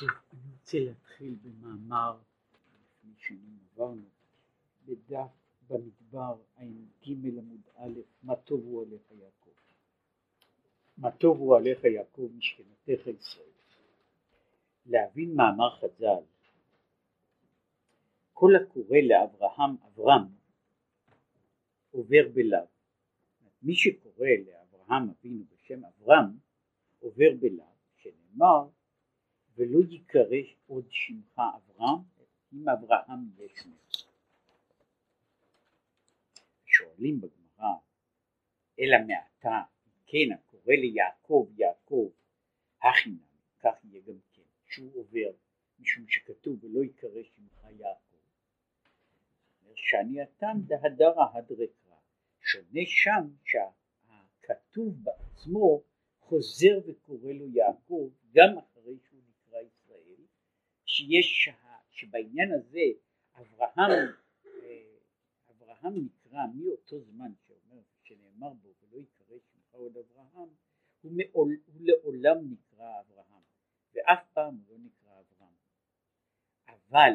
טוב, אני רוצה להתחיל במאמר, לפני שנים עברנו, בדף במדבר ע"ג עמוד א', מה טובו עליך יעקב. מה טובו עליך יעקב משכנתך ישראל. להבין מאמר חז"ל, כל הקורא לאברהם אברהם עובר בלאו. מי שקורא לאברהם אבינו בשם אברהם עובר בלאו, שנאמר ולא ייקרא עוד שמך אברהם, אם אברהם יהיה שמך. שואלים בגמרא, אלא מעתה, כן הקורא ליעקב יעקב, הכי נמי, כך יהיה גם כן, שהוא עובר, משום שכתוב ולא ייקרא שמך יעקב. שאני התם דהדרה הדרקרא, שונה שם שהכתוב בעצמו חוזר וקורא לו יעקב גם אחרי שהוא נקרא ישראל, שיש, שבעניין הזה אברהם, אברהם נקרא מאותו זמן שאומר, שנאמר בו ולא יקרא שמך עוד אברהם, הוא, מעול, הוא לעולם נקרא אברהם, ואף פעם לא נקרא אברהם. אבל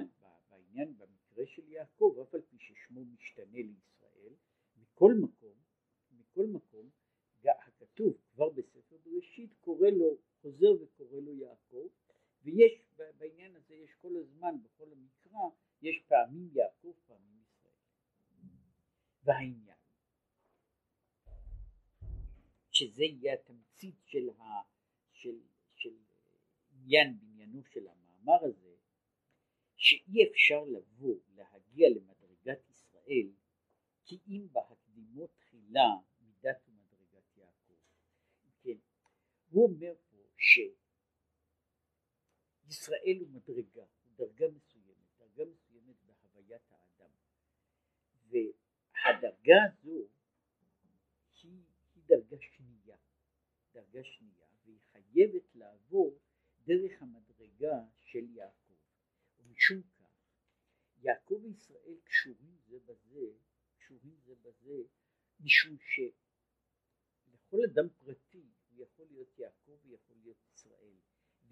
בעניין, במקרה של יעקב, אף על פי ששמו משתנה לישראל, מכל מקום, מכל מקום, הכתוב כבר בספר בראשית קורא לו, חוזר וקורא לו יעקב, ויש בעניין הזה, יש כל הזמן, בכל המקרא, יש פעמים יעקב, פעמים ישראל. והעניין, שזה יהיה התמצית של, ה, של, של עניין בניינו של המאמר הזה, שאי אפשר לבוא, להגיע למדרגת ישראל, כי אם בהקדימות תחילה מידת ומדרגת יעקב. כן, הוא אומר פה שישראל הוא מדרגה, הוא דרגה מסוימת, דרגה מסוימת בהוויית האדם. והדרגה הזו היא, היא דרגה שנייה, דרגה שנייה, והיא חייבת לעבור דרך המדרגה של יעקב. ומשום כך, יעקב וישראל קשורים זה בזה, קשורים זה בזה, משום שלכל אדם פרטי הוא יכול להיות יעקב ויכול להיות ישראל,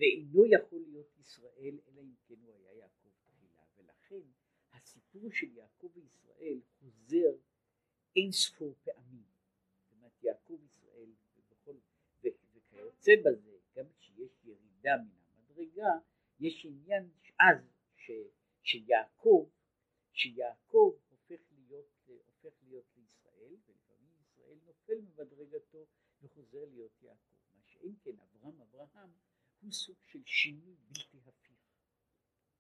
ואינו יכול להיות ישראל אלא אם כן הוא היה יעקב תחילה, ולכן הסיפור של יעקב וישראל חוזר אין ספור פעמים, זאת אומרת יעקב וישראל ובכל, וכיוצא בזה, גם כשיש ירידה מן המדרגה, יש עניין אז ש, שיעקב, שיעקב הופך להיות, הופך להיות לישראל, ולפעמים ישראל נופל ממדרגתו וחוזר להיות יעקב. מה שאם כן אברהם אברהם הוא סוג של שינוי בלתי הפיך.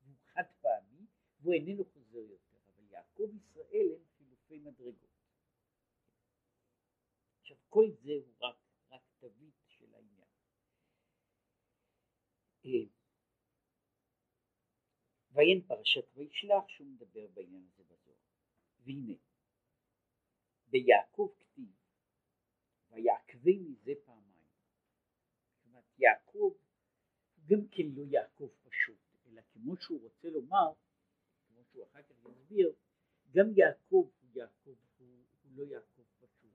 הוא חד פעמי והוא איננו חוזר יותר, אבל יעקב ישראל הם חילופי מדרגות. עכשיו כל זה הוא רק, רק תווית של העניין. ויין פרשת וישלח שהוא מדבר בעניין הזה בזוהר. והנה, ביעקב כתיב, ויעקבני זה פעמיים. זאת אומרת, יעקב גם כן לא יעקב פשוט, אלא כמו שהוא רוצה לומר, כמו שהוא אחר כך יסביר, גם יעקב הוא יעקב, הוא, הוא לא יעקב פשוט.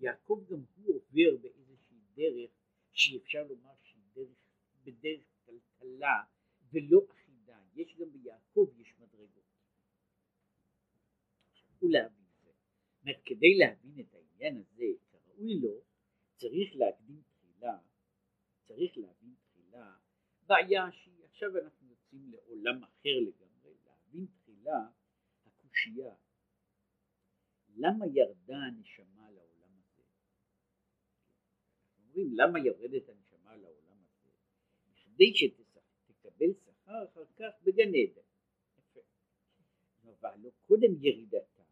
יעקב גם הוא עובר באיזושהי דרך שאי אפשר לומר שהיא דרך, בדרך טלטלה ולא אחידה, יש גם ביעקב יש מדרגות. ולהבין זה. זאת כדי להבין את העניין הזה כראוי לו, צריך להקדים תחילה, צריך תחילה בעיה שהיא עכשיו אנחנו יוצאים לעולם אחר לגמרי, להבין תחילה הקושייה, למה ירדה הנשמה לעולם הזה? אומרים למה יורדת הנשמה לעולם הזה? כדי שתקבל שכר אחר כך בגן עדן. אבל לא קודם ירידתה,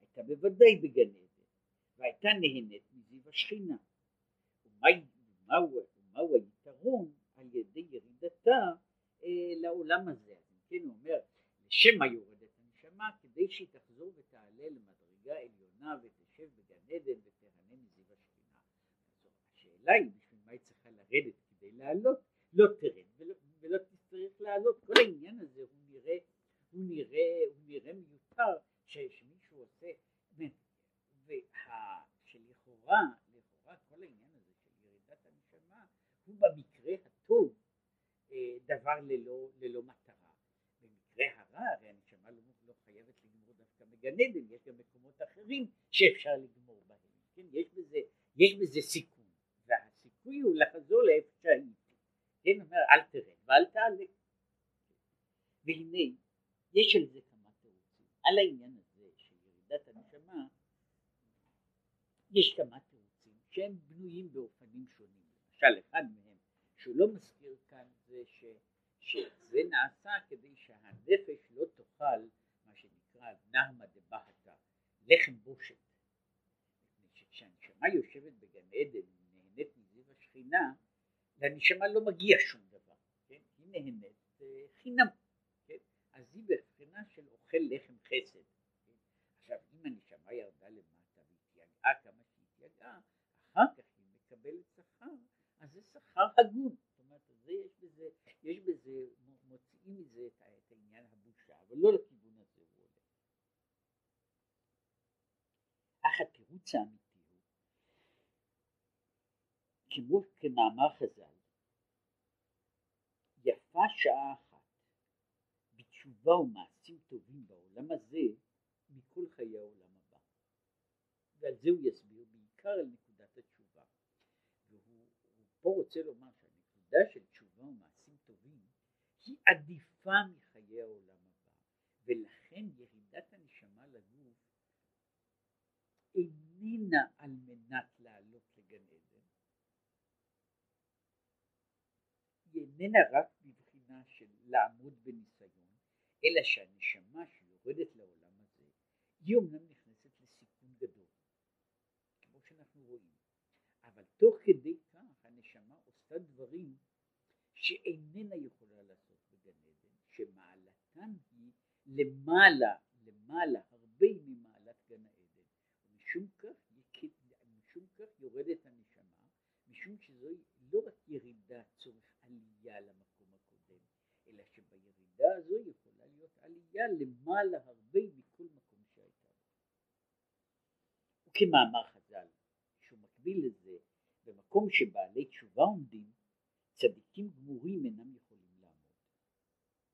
הייתה בוודאי בגן עדן, והייתה נהנית מזיו השכינה. ומהו, ומהו, היתרון ידי ירידתה אה, לעולם הזה. אז כן הוא אומר, מה יורדת הנשמה? כדי שהיא תחזור ותעלה למדרגה עליונה ותשב בגן עדן ותהנה מזיו השכינה. השאלה היא בשביל מה היא צריכה לרדת כדי לעלות, לא תרד ולא, ולא תצטרך לעלות. כל העניין הזה הוא נראה, הוא נראה, הוא נראה מיותר שמישהו עושה, ושלכאורה, לכאורה כל העניין הזה של ירידת הנשמה הוא במקרה הטוב אה, דבר ללא, ללא מטרה. במקרה הרע הרי הנשמה לא, לא חייבת לגמור דווקא בגן עדן, יש גם מקומות אחרים שאפשר לגמור בהם, כן? יש בזה, יש בזה סיכון, והסיכוי הוא לחזור לאיפה שהייתי, כן, אומר אל תרד ואל תעלה. והנה, יש על זה כמה תירוצים, על העניין הזה של ירידת הנשמה, יש כמה תירוצים שהם בנויים באופנים שונים, למשל אחד מהם שהוא לא מזכיר כאן זה ש, שזה נעשה כדי שהנפש לא תאכל מה שנקרא נהמה דבהתה, לחם בושת. כשהנשמה יושבת בגן עדן ונהנית מזיו השכינה, לנשמה לא מגיע שום דבר, כן? היא נהנית אה, חינם, כן? אז היא בבחינה של אוכל לחם חסד. כן? עכשיו אם הנשמה ירדה למטה והתייגעה כמה שהתייגעה, אחר כך היא מקבלת שכר, זה שכר הגון. יש בזה, מוציאים מזה את, העניין הבושה, אבל לא לכיוון הזה הוא הולך. אך התירוץ האמיתי כמו כמאמר חז"ל, יפה שעה אחת בתשובה ומעשים טובים בעולם הזה מכל חיי העולם הבא. ועל זה הוא יסביר בעיקר על פה רוצה לומר שהנקודה של תשובה ומעשים טובים היא עדיפה מחיי העולם הבא, ולכן ירידת הנשמה לגוף איננה על מנת איננה רק בבחינה של לעמוד בניסיון, אלא שהנשמה שיורדת לעולם הזה, היא אומנם נכנסת לסיכון גדול, כמו שאנחנו רואים, אבל תוך כדי כך הנשמה עושה דברים שאיננה יכולה לעשות בגן עדן, שמעלתן היא למעלה, למעלה, הרבה ממעלת גן העדן, ומשום כך, משום כך יורדת הנשמה, משום שזוהי לא רק ירידה צורך עלייה למקום הקודם, אלא שבירידה הזו יכולה להיות עלייה למעלה הרבה מכל מקום שהייתה. וכמאמר חז"ל, שהוא מקביל לזה, במקום שבעלי תשובה עומדים, צדיקים גמורים אינם יכולים לעמוד.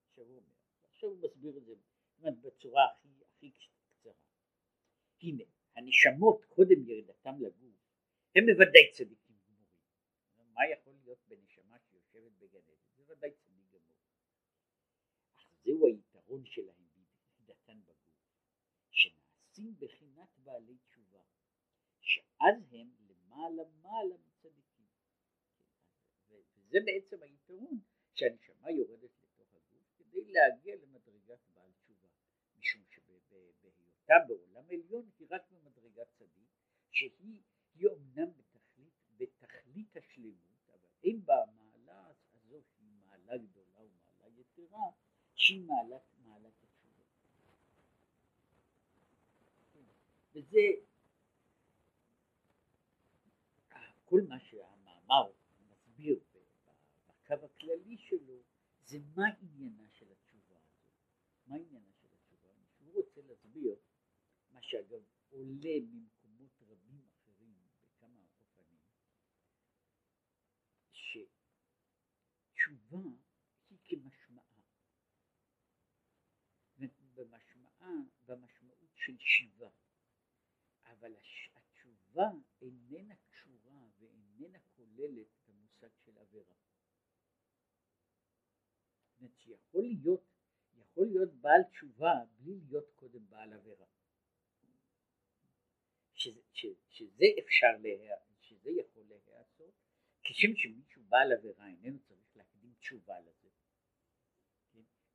עכשיו הוא אומר, עכשיו הוא מסביר את זה בצורה הכי, הכי קצרה. הנה, הנשמות קודם ירידתם לגוף, הם בוודאי צדיקים גמורים. מה יכול להיות בנשמה שיושבת בגן עדן, זה ודאי צדיק גמור. אך זהו היתרון שלהם בידידתן בגוף, שנעשים בחינת בעלי תשובה, שאז הם למעלה מעלה מצדיקים. וזה בעצם היתרון שהנשמה יורדת לתוך הגוף כדי להגיע למדרגת בעל תשובה, משום שבהיותה בעולם עליון היא רק במדרגת צדיק, שהיא אומנם בתכלית, בתכלית השלמות, אבל אין בה מעלה גדולה ומעלה יתרה שהיא מעלת, מעלת התשובה. וזה כל מה שהמאמר שלו זה מה עניינה של התשובה הזאת. מה עניינה של התשובה? הוא רוצה להסביר מה שאגב עולה ממקומות רבים אחרים בכמה אופנים שתשובה כמשמעה. במשמעה, במשמעות של שיבה. אבל התשובה איננה קשורה ואיננה כוללת את המושג של עבירה. זאת שיכול להיות, יכול להיות בעל תשובה בלי להיות קודם בעל עבירה. שזה, שזה אפשר, לה, שזה יכול להיעשות, כשם שמישהו בעל עבירה איננו צריך להקדים תשובה לזה.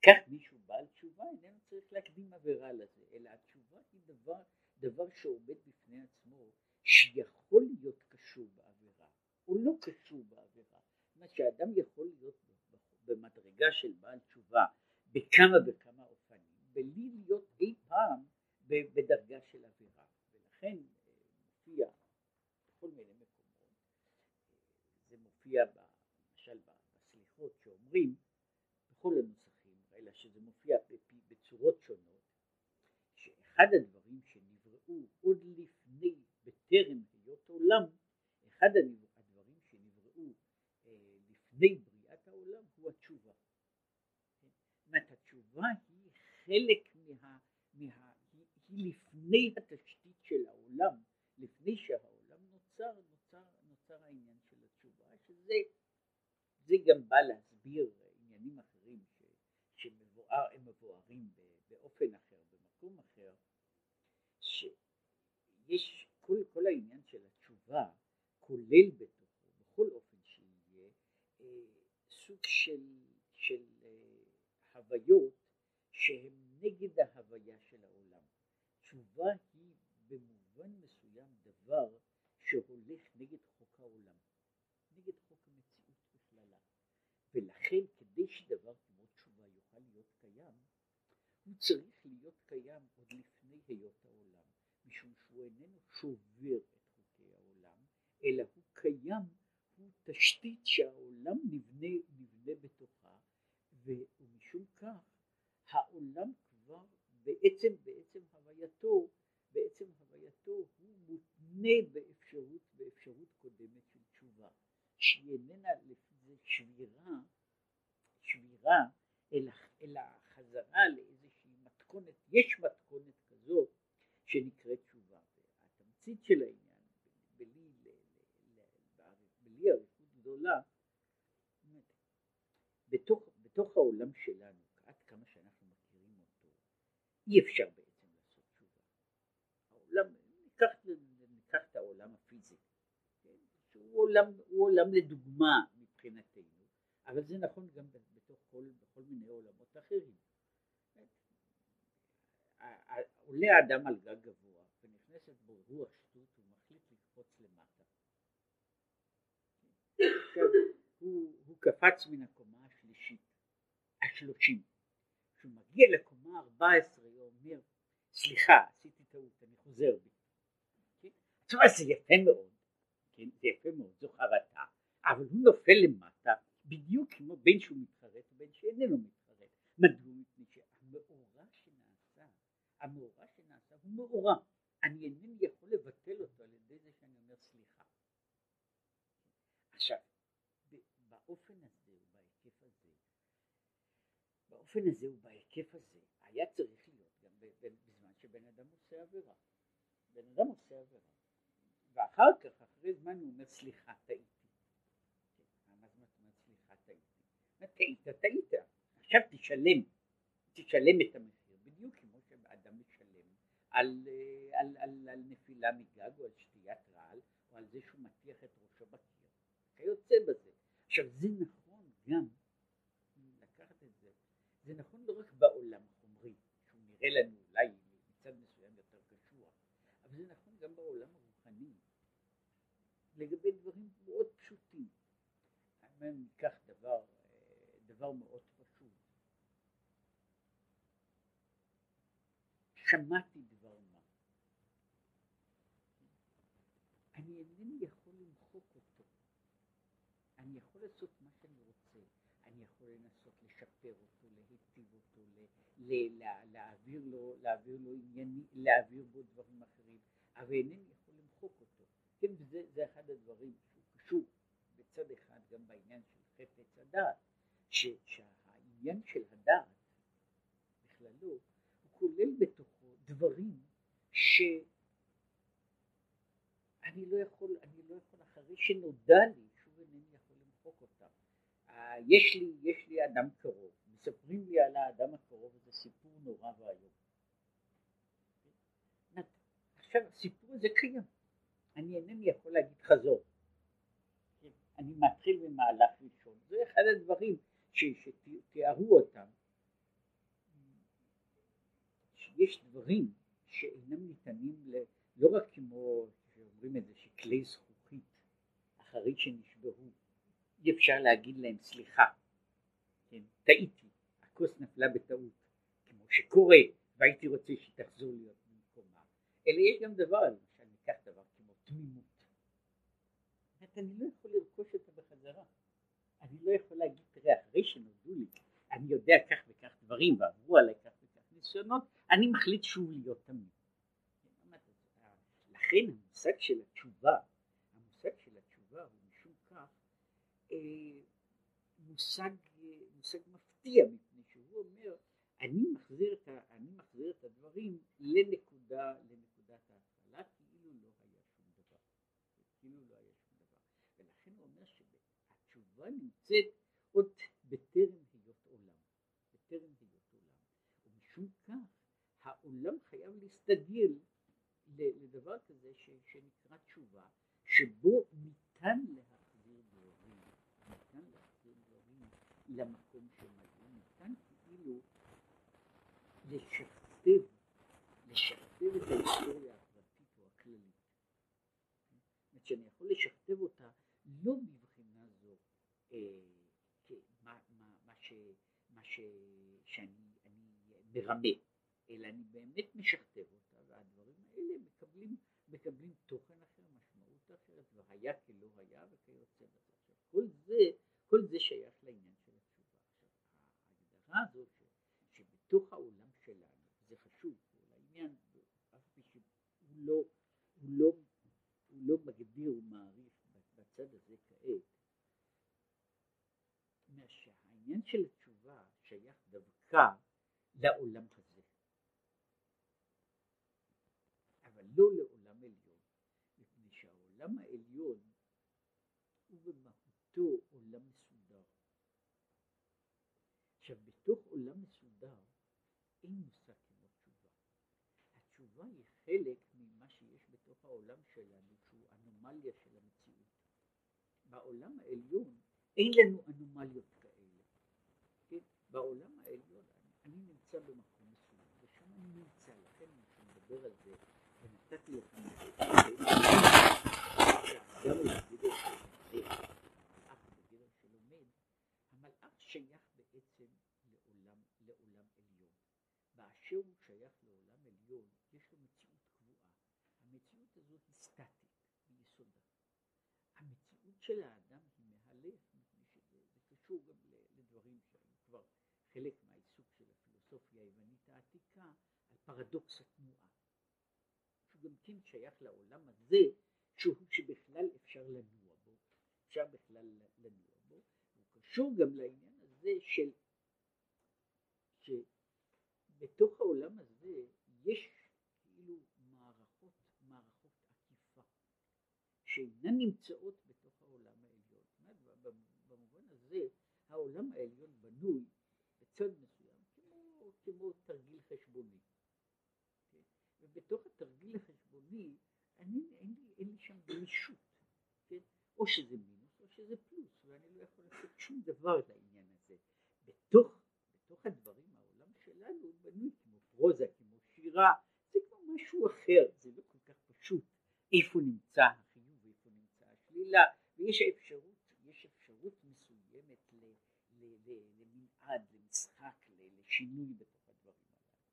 כך מישהו בעל תשובה איננו צריך להקדים עבירה לזה, אלא התשובה היא דבר, דבר שעומד בפני עצמו, שיכול להיות קשור בעבירה, או לא קשור בעבירה. אומרת שאדם יכול להיות במדרגה של בעל תשובה בכמה וכמה אופנים, בלי להיות אי פעם בדרגה של עבירה. ולכן אה, מופיע בכל מיני מקומות, אה, זה מופיע למשל בסליחות שאומרים בכל הנושא אלא שזה מופיע בצורות שונות, שאחד הדברים שנבראו עוד לפני, בטרם היות עולם, אחד הדברים שנבראו אה, לפני בריאת העולם הוא התשובה. חלק מה... מה היא, לפני התשתית של העולם, לפני שהעולם נוצר, נוצר, נוצר העניין של התשובה, שזה זה גם בא להסביר עניינים אחרים ש, שהם מבוארים באופן אחר, במקום אחר, שיש כל, כל העניין של התשובה כולל בתוכו, בכל אופן שיהיה, אה, סוג של, של אה, הוויות שהן נגד ההוויה של העולם. תשובה היא במובן מסוים דבר שהולך נגד חוק העולם, נגד חוק המציאות בכללה. ולכן כדי שדבר כמו תשובה יוכל להיות קיים, הוא צריך להיות קיים עוד לפני היות העולם, משום שהוא איננו שובר את חוקי העולם, אלא הוא קיים, הוא תשתית שהעולם נבנה, נבנה בתוכה, ומשום כך העולם כבר בעצם, בעצם הווייתו, בעצם הווייתו הוא מותנה באפשרות, באפשרות קודמת של תשובה, שהיא איננה שבירה, שבירה, אלא, אלא חזרה לאיזושהי מתכונת, יש מתכונת כזאת שנקראת תשובה. התמצית של העניין, בלי, בלי אריכות גדולה, בתוך, בתוך העולם שלנו אי אפשר בעצם לעשות תשובה. העולם, ניקח, ניקח את העולם הפיזי, כן? שהוא עולם, הוא עולם לדוגמה מבחינתנו, אבל זה נכון גם בתוך כל, בכל מיני עולמות אחרים. עולה האדם על גג גבוה ונכנסת בו רוח שטות ומחליט לקפוץ למטה. הוא, הוא קפץ מן הקומה השלישית, השלושים. כשהוא מגיע לקומה 14 אומר, סליחה, עשיתי טעות, אני חוזר בי. עכשיו כן? זה יפה מאוד, כן? זה יפה מאוד, זו חרטה, אבל הוא נופל למטה בדיוק כמו בין שהוא מתחרט ובין שאיננו מתחרט. מדוע? מפני שהמאורע שנעשה, המאורע שנעשה הוא מאורע. אני אינני יכול לבטל אותו על ידי זה שאני אומר סליחה. עכשיו, באופן הזה ובהיקף הזה, באופן הזה ובהיקף הזה, היה צריך עושה עבירה. בן אדם עושה עבירה, ואחר כך, אחרי זמן הוא אומר סליחה טעיתי. מה זאת אומרת סליחה טעיתי? טעית, טעית, עכשיו תשלם, תשלם את המחיר, בדיוק כמו שאדם משלם על, על, על, על נפילה מגג או על שתיית רעל או על זה שהוא מטיח את ראשו בקיר, כיוצא בזה. עכשיו זה נכון גם, לקחת את זה, זה נכון לא רק בעולם החומרי, שהוא נראה לנו אולי מצד מסוים יותר קשוח, אבל זה נכון גם בעולם הרוחני, לגבי דברים מאוד פשוטים. אם ניקח דבר, דבר מאוד פשוט. שמעתי דבר מה. אני אינני יכול למחוק אותו. אני יכול לעשות מה שאני רוצה. אני יכול לנסות לשפר אותו, להיטיב אותו, להעביר לו, להעביר לו ענייני, להעביר בו דברים אחרים, אבל אינני. כן, וזה זה אחד הדברים שהוא קשור בצד אחד גם בעניין של חפץ הדעת, שהעניין של הדעת בכללו, הוא כולל בתוכו דברים שאני לא יכול, אני לא יכול אחרי שנודע לי, שוב אינני יכול למחוק אותם. יש לי, יש לי אדם קרוב, מספרים לי על האדם הקרוב הזה סיפור נורא ואיום. עכשיו הסיפור הזה קיים, אני אינני יכול להגיד חזור, אני מתחיל ממהלך ראשון, זה אחד הדברים שתיארו אותם, שיש דברים שאינם ניתנים ל... לא רק כמו שאומרים את זה שכלי זכוכית אחרי שנשברו אי אפשר להגיד להם סליחה, כן, טעיתי, הכוס נפלה בטעות, כמו שקורה, והייתי רוצה שהיא תחזור להיות במקומה, אלא יש גם דבר, למשל ניקח דבר תמימות. אני לא יכול לרכוש אותה בחזרה, אני לא יכול להגיד, תראה, אחרי שנולדו לי, אני יודע כך וכך דברים ועברו עליי כך וכך ניסיונות, אני מחליט שוב להיות תמיד. לכן המושג של התשובה, המושג של התשובה הוא משום כך אה, מושג, מושג מפתיע מפני שהוא אומר אני מחזיר את, אני מחזיר את הדברים לנקודה, לנקודת ההתחלה, כאילו לא היה שום דבר. כאילו לא היה שום דבר. ולכן הוא אומר שהתשובה נמצאת עוד בטרם היות עולם. בטרם היות עולם. ומשום כך העולם חייב להסתגל לדבר כזה ש, שנקרא תשובה, שבו ניתן להחזיר דברים, ניתן להחזיר דברים למקום היו, ניתן כאילו לשכתב, לשכתב את ההיסטוריה הפרטית או הכללית. זאת אומרת שאני יכול לשכתב אותה לא מבחינה זו אה, מה, מה, מה, ש, מה ש, שאני מרמה, אלא אני באמת משכתב אותה והדברים האלה מקבלים, מקבלים תוכן אחר, משמעות אחרת, והיה כלא היה וכיוצא בזה. עכשיו כל זה, כל זה שייך לעניין של התשובה. ההגדרה הזאת שבתוך העולם שלנו, זה חשוב, לעניין, אף פי שהוא לא, הוא לא, הוא לא מגדיר ומעריך בצד הזה כעת, שהעניין של התשובה דווקא לעולם הזה, אבל לא לעולם עליון, מפני שהעולם העליון הוא במהותו עולם מסודר. עכשיו בתוך עולם מסודר אין מושג כמו תשובה. התשובה היא חלק ממה שיש בתוך העולם שלנו שהוא אנומליה של המציאות. בעולם העליון אין לנו אנומליות כאלה. כן? בעולם העליון אני נמצא במקום מסוים, ושם אני נמצא, לכן אני מדבר על זה, ונתתי לך גם בגדר שלומד, המלאך שייך בעצם לעולם, שייך לעולם עליון, יש לו מציאות קבועה. המציאות הזאת היא סטטית ביסודה. המציאות של האדם היא מהלך, מפני שזה קשור גם לדברים שהם כבר חלק הפילוסופיה היוונית העתיקה על פרדוקס כן שייך לעולם הזה, שהוא שבכלל אפשר לנוע בו, אפשר בכלל לנוע בו, הוא קשור גם לעניין הזה של שבתוך העולם הזה יש כאילו מערכות, מערכות עקיפה שאינן נמצאות בתוך העולם העליון. במובן הזה העולם העליון בנוי בצד כמו תרגיל חשבוני. ובתוך התרגיל החשבוני אני, אין, לי, אין לי שם גמישות, כן? או שזה מינוס או שזה פלוס, ואני לא יכול לעשות שום דבר לעניין הזה. בתוך, בתוך הדברים, העולם שלנו בנוי כמו פרוזה, כמו שירה, זה כמו משהו אחר, זה לא כל כך פשוט איפה נמצא החיוב ואיפה נמצא השלילה, ויש אפשרות, יש אפשרות מסוימת למנעד, למשחק, לשינוי בתוך הדברים הללו.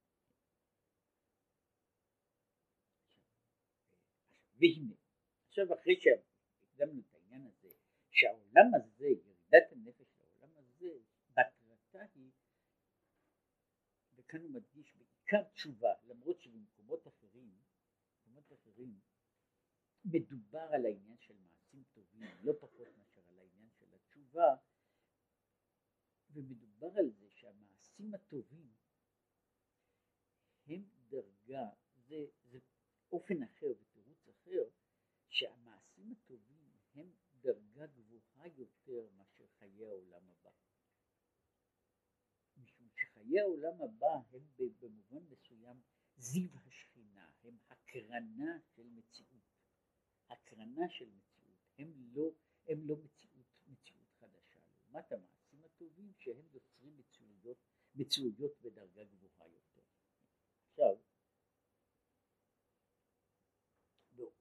והנה, עכשיו אחרי שהקדמנו את העניין הזה, שהעולם הזה, ירידת הנפש לעולם הזה, מטרתה היא, וכאן הוא מדגיש בעיקר תשובה, למרות שבמקומות אחרים, במקומות אחרים, מדובר על העניין של מעשים טובים, לא פחות מאשר על העניין של התשובה, ומדובר על זה שהמעשים הטובים הם דרגה, זה, זה אופן אחר, שהמעשים הטובים הם דרגה גבוהה יותר מאשר חיי העולם הבא. משום שחיי העולם הבא הם במובן מסוים זיו השכינה, הם הקרנה של מציאות. הקרנה של מציאות, הם לא, הם לא מציאות, מציאות חדשה. לעומת המעשים הטובים שהם יוצרים מציאויות, מציאויות בדרגה גבוהה יותר. עכשיו,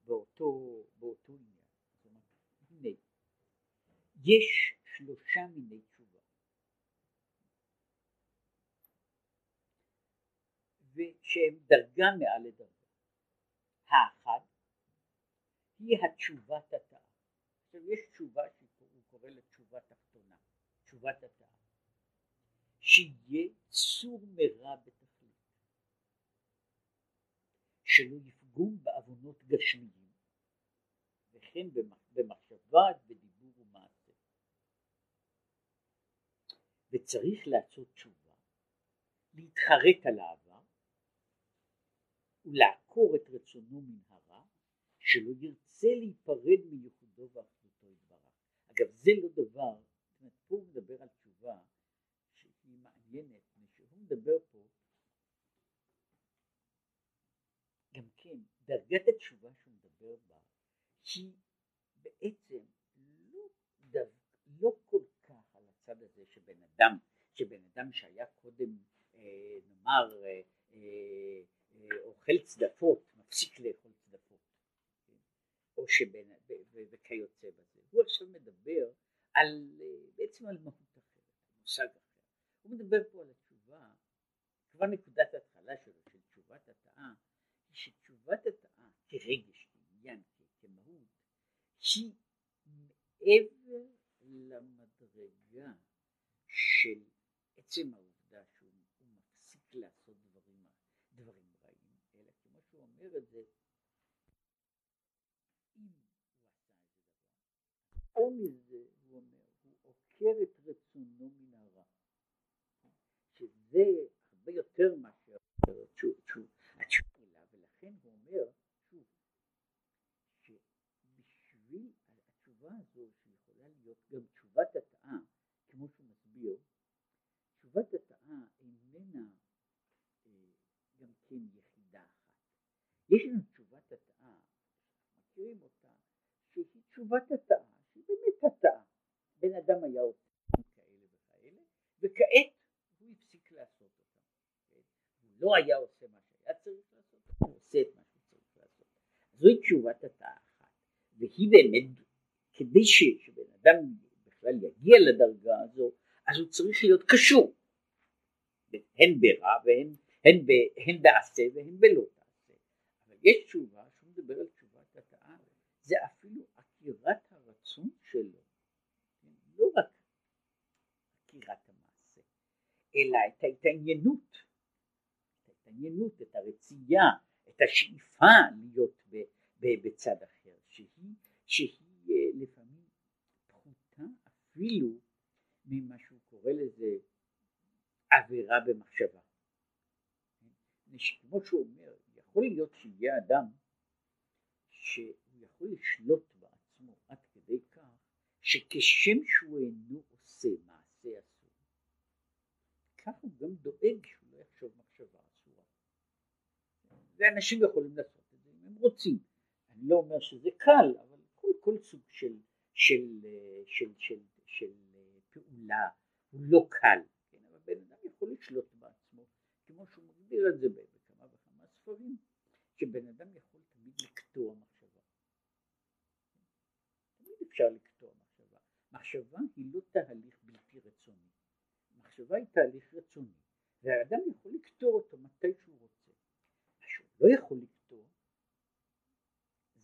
באותו, באותו עניין, זאת אומרת, הנה, יש שלושה מיני תשובה. ושהם דרגה מעל לדרגה. האחד היא התשובת התאה. עכשיו יש תשובה שהוא קורא לה תשובה תחתונה, תשובת התאה. שיהיה צור מרע בתכלית, שלא יפגום בעוונות גשמיים, וכן במחשבה, וצריך לעשות תשובה להתחרט על העבר ולעקור את רצונו מן הרע שלא ירצה להיפרד מייחודו ואחדותו יתברך. אגב זה לא דבר, פה הוא מדבר על תשובה שהיא מעניינת, שהוא מדבר פה גם כן דרגת התשובה שהוא מדבר בה היא בעצם לא, דו, לא כל כך על הצד הזה שבן אדם, שבן אדם שהיה קודם אה, נאמר אה, אה, אוכל צדפות, מפסיק לאכול צדפות, כן? או שבין, וכיוצא בזה. הוא עכשיו מדבר על, בעצם על מהות אחרת, מושג אחר. הוא מדבר פה על התשובה, כבר נקודת ההתחלה שלו, של תשובת התאה, היא שתשובת התאה כרגש, כעניין, כמהות, היא מעבר למדרגה של עצם העובדה שהוא מפסיק לעשות דברים, דברים רעים, אלא כמו שהוא אומר את זה, אם הוא עשה איזה דבר, או מזה הוא אומר, הוא עוקר את רצונו מן הרע, שזה הרבה יותר מאשר התשובה, ולכן הוא אומר, שוב, שבשביל התשובה הזו שיכולה להיות גם תשובת התאה, כמו שהוא מסביר, תשובת התאה איננה גם כן יחידה אחת. יש לנו תשובת התאה, מכירים אותה, שהיא תשובת התאה, שהיא באמת התאה. בן אדם היה עושה כאלה וכאלה, וכעת הוא הפסיק לעשות אותם. הוא לא היה עושה מה שהיה צריך לעשות, הוא עושה את מה שהוא צריך לעשות. זוהי תשובת התאה אחת, והיא באמת, כדי שבן אדם בכלל יגיע לדרגה הזו, אז הוא צריך להיות קשור, הן ברע והן הן, ב, הן בעשה והן בלא תעשה. אבל יש תשובה, שהוא מדבר על תשובת התאה, זה אפילו עקירת הרצון שלו, לא רק עקירת המעשה, אלא את ההתעניינות, את ההתעניינות, את הרצייה, את השאיפה להיות ב, ב, בצד אחר, שהיא, שהיא אה, לפעמים פחותה אפילו ממה שהוא קורא לזה עבירה במחשבה. כמו שהוא אומר, יכול להיות שיהיה אדם שהוא יכול לשלוט בעצמו עד כדי כך שכשם שהוא אינו עושה מעשה אסור, כך הוא גם דואג שהוא לא יחשוב מחשבה אסורה. ואנשים יכולים לעשות את זה אם הם רוצים. אני לא אומר שזה קל, אבל כל, כל סוג של, של, של, של, של, של פעולה הוא לא קל, כן? אבל בן אדם יכול לשלוט בעצמו, כמו שהוא מגדיר את זה בכמה וכמה ספרים, שבן אדם יכול תמיד לקטוע מחשבה. תמיד אפשר לקטוע מחשבה. מחשבה היא לא תהליך בלתי רצוני. מחשבה היא תהליך רצוני, והאדם יכול לקטוע אותו מתי שהוא רוצה. מה שהוא לא יכול לקטוע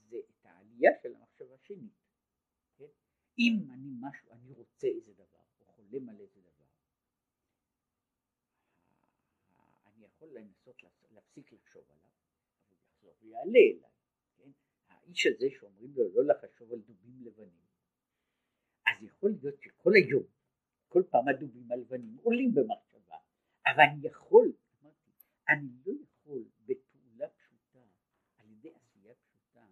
זה את העלייה של המחשבה השנית. כן? אם אני משהו, אני רוצה איזה דבר, או חולם על איזה דבר, אני יכול לנסות להפסיק לחשוב עליו, אבל הוא יחזור ויעלה אליי, כן? האיש הזה שאומרים לו לא לחשוב על דובים לבנים, אז יכול להיות שכל היום, כל פעם הדובים הלבנים עולים במחשבה, אבל אני יכול, אמרתי, אני לא יכול בפעולה פשוטה, על ידי עשייה פשוטה,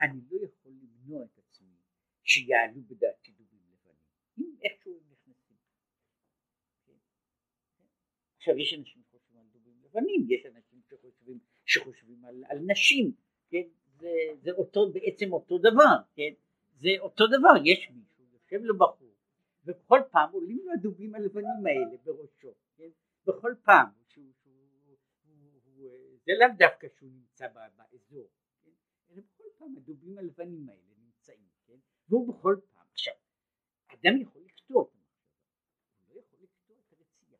אני לא יכול למנוע את עצמי שיעלו בדעתי דובים לבנים, אם איכשהו הם נכנסים. כן? עכשיו יש אנשים לבנים, יש אנשים שחושבים, שחושבים על, על נשים, כן, זה, זה אותו, בעצם אותו דבר, כן, זה אותו דבר, יש מישהו יושב לו בחור, וכל פעם עולים לו הדובים הלבנים האלה בראשו, כן, בכל פעם, שהוא, שהוא, הוא, הוא, זה לאו דווקא שהוא נמצא באזור, כן, אלא בכל פעם הדובים הלבנים האלה נמצאים, כן, והוא בכל פעם, עכשיו, אדם יכול לקטוע את המחשבה, הוא לא יכול לקטוע את הרצייה,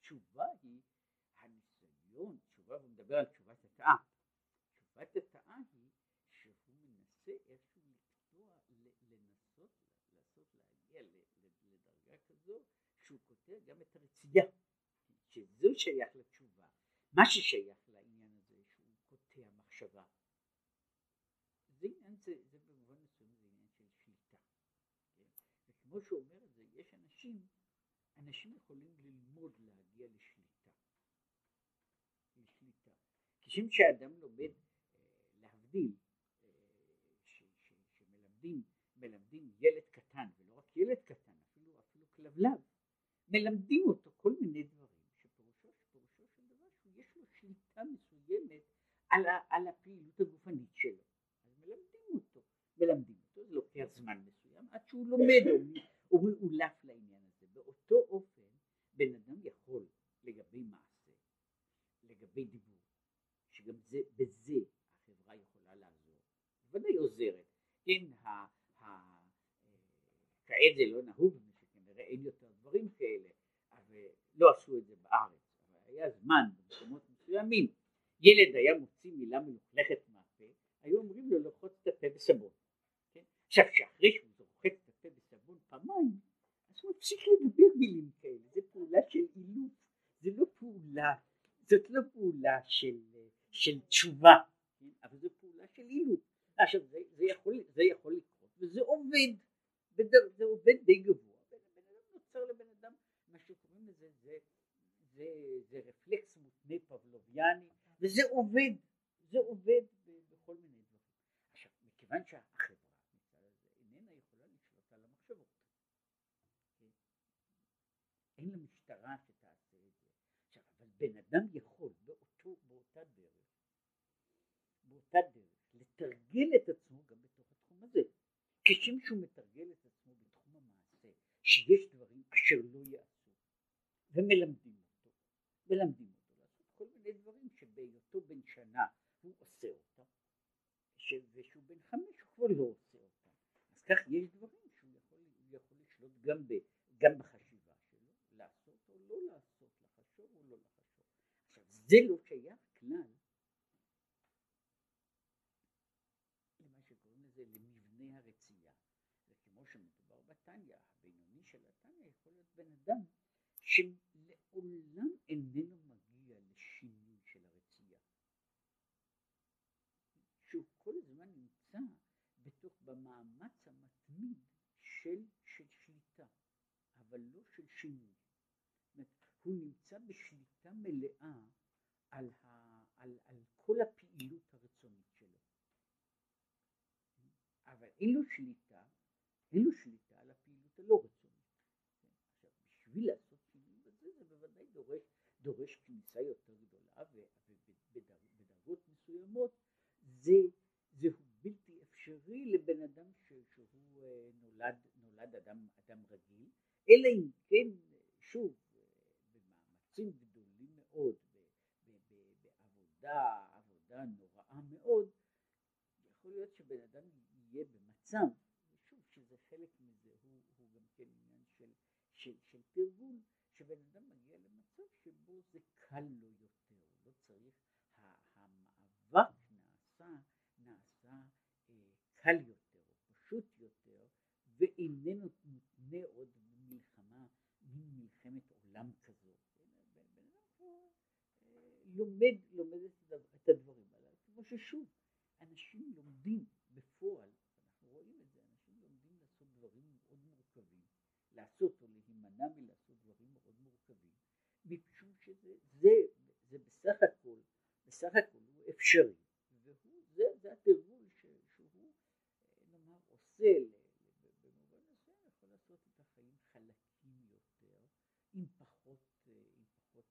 תשובה היא הניסיון, תשובה, הוא מדבר על תשובת התאה, תשובת התאה היא שהוא מנסה איכשהו לקטוע, לנסות לעשות להגיע לדרגה כזו שהוא קוטע גם את הרצייה, שזה שייך לתשובה, מה ששייך לעניין הזה שהוא קוטע מחשבה, זה עניין, זה, זה במובן מסוים זה עניין של שליטה, כן? וכמו שהוא אומר את זה, יש אנשים אנשים יכולים ללמוד להגיע לשליטה. לשליטה. כשם שאדם לומד להבדיל, שמלמדים מלמדים ילד קטן, ולא רק ילד קטן, אפילו אפילו כלבלב, מלמדים אותו כל מיני דברים, שפירושו, שפירושו של דבר שיש לו שליטה מסוימת על, על הפעילות הגופנית שלו. אז מלמדים אותו, מלמדים אותו, זה לוקח זמן מסוים עד שהוא לומד הוא מאולף לעניין הזה. באותו אופן בן אדם יכול לגבי מעשה, לגבי דיבור, שגם זה, בזה החברה יכולה לעזור, בוודאי עוזרת, כן, כעת זה לא נהוג, שכנראה אין יותר דברים כאלה, אבל לא עשו את זה בארץ, אבל היה זמן במקומות מסוימים, ילד היה מוציא מילה מלוכלכת מהפה, היו אומרים לו לרחוץ את הפה בסבון. כן? עכשיו שאחרי שהוא רוחץ את הפה בסבון פעמיים, אז הוא מפסיק לדבר מילים כאלה, זו פעולה של אילוץ, זה לא פעולה, זאת לא פעולה של, של תשובה, כן? אבל זו פעולה של אילוץ. עכשיו זה, זה, יכול, זה יכול לקרות וזה עובד, זה עובד די גבוה, בן אדם נוצר לבן אדם, מה שקוראים לזה, זה, זה, זה רפלקס מותנה פבלוביאני, וזה עובד, זה עובד בכל מיני דברים. עכשיו, מכיוון שהחברה איננה יכולה לשלוט על המחשבות, כן? אין לה משטרה שתעשה את זה. עכשיו, אבל בן אדם יכול באותו, באותה דרך, באותה דרך, לתרגל את עצמו גם בתוך התחום הזה. כשם שהוא מתרגל את עצמו בתחום המעשה, שיש דברים אשר לא יעשו, ומלמדים אותו, מלמדים אותו לעשות כל מיני דברים שבהיותו בן שנה הוא עושה אותם, ושהוא בן חמש הוא כבר לא עושה אותם. אז כך יש דברים שהוא יכול, יכול לשלוט גם, ב, גם בחשיבה שלו, לעשות או לא לעשות, לחשוב או לא לחשוב. עכשיו זה לא שייך כלל מבנה הרצייה. וכמו שמדובר בתניא, הבינוני של התניא יכול להיות בן אדם שלעולם איננו מגיע לשינוי של הרצייה. שהוא כל הזמן נמצא בתוך, במאמץ המתמיד של, של שליטה, אבל לא של שינוי. הוא נמצא בשליטה מלאה על, ה, על, על כל הפעילות הרצונית שלו. אבל אין לו שליטה, אין לו שליטה על הפעילות הלא רצונית. עכשיו, בשביל לעשות שינוי בזה, זה בוודאי דורש, כניסה יותר גדולה, ובדרגות מסוימות זה, זהו בלתי אפשרי לבן אדם שהוא אה, נולד, נולד אדם, אדם רגיל, אלא אם כן, שוב, במאמצים גדולים מאוד, בעבודה, עבודה נוראה מאוד, יכול להיות שבן אדם יהיה במצב, ושוב שזה חלק מזה, הוא, הוא גם כן עניין של, של, של תרגול, שבן אדם מגיע למצב שבו זה קל לו יותר, לא צריך, המאבק נעשה, נעשה אה, קל יותר, פשוט יותר, ואיננו מותנה עוד במלחמה, מין מלחמת עולם אדם פה אה, לומד, לומד את הדברים הללו, כמו ששוב, אנשים לומדים בפועל רואים את זה, אנשים לומדים לעשות דברים מאוד מורכבים, לעשות או להימנע מלעשות דברים מאוד מורכבים, משום שזה זה, זה בסך הכל, בסך הכל הוא אפשרי, והוא, זה, ש, שהוא, נאמר, עושה במובן הזה, יכול לעשות את החיים חלקים יותר, עם פחות, עם פחות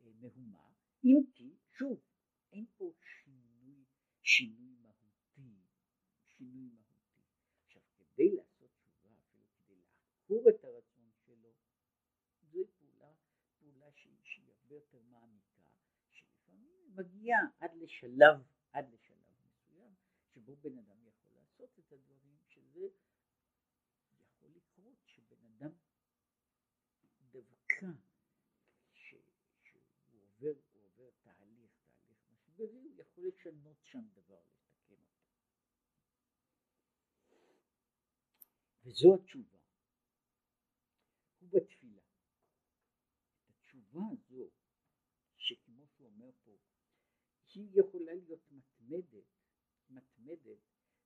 אה, מהומה, אם כי, שוב, אין פה שינוי, שינוי מהותי, שינוי מהותי. כדי לעשות תשובה, כדי לעקור את הרצון שלו, זוהי פעולה, פעולה שהיא, שהיא הרבה יותר מעמיקה, מגיעה עד לשלב, עד לשלב מסוים, שבו בן אדם יכול לעשות את הדברים, שזה יכול לקרות שבן אדם דווקא שהוא עובר, עובר תהליך, תהליך משברי, הוא יכול לשנות שם דבר. וזו התשובה. הוא בתפילה. התשובה הזו, שכמו שהוא אומר פה, היא יכולה להיות מתמדת, מתמדת,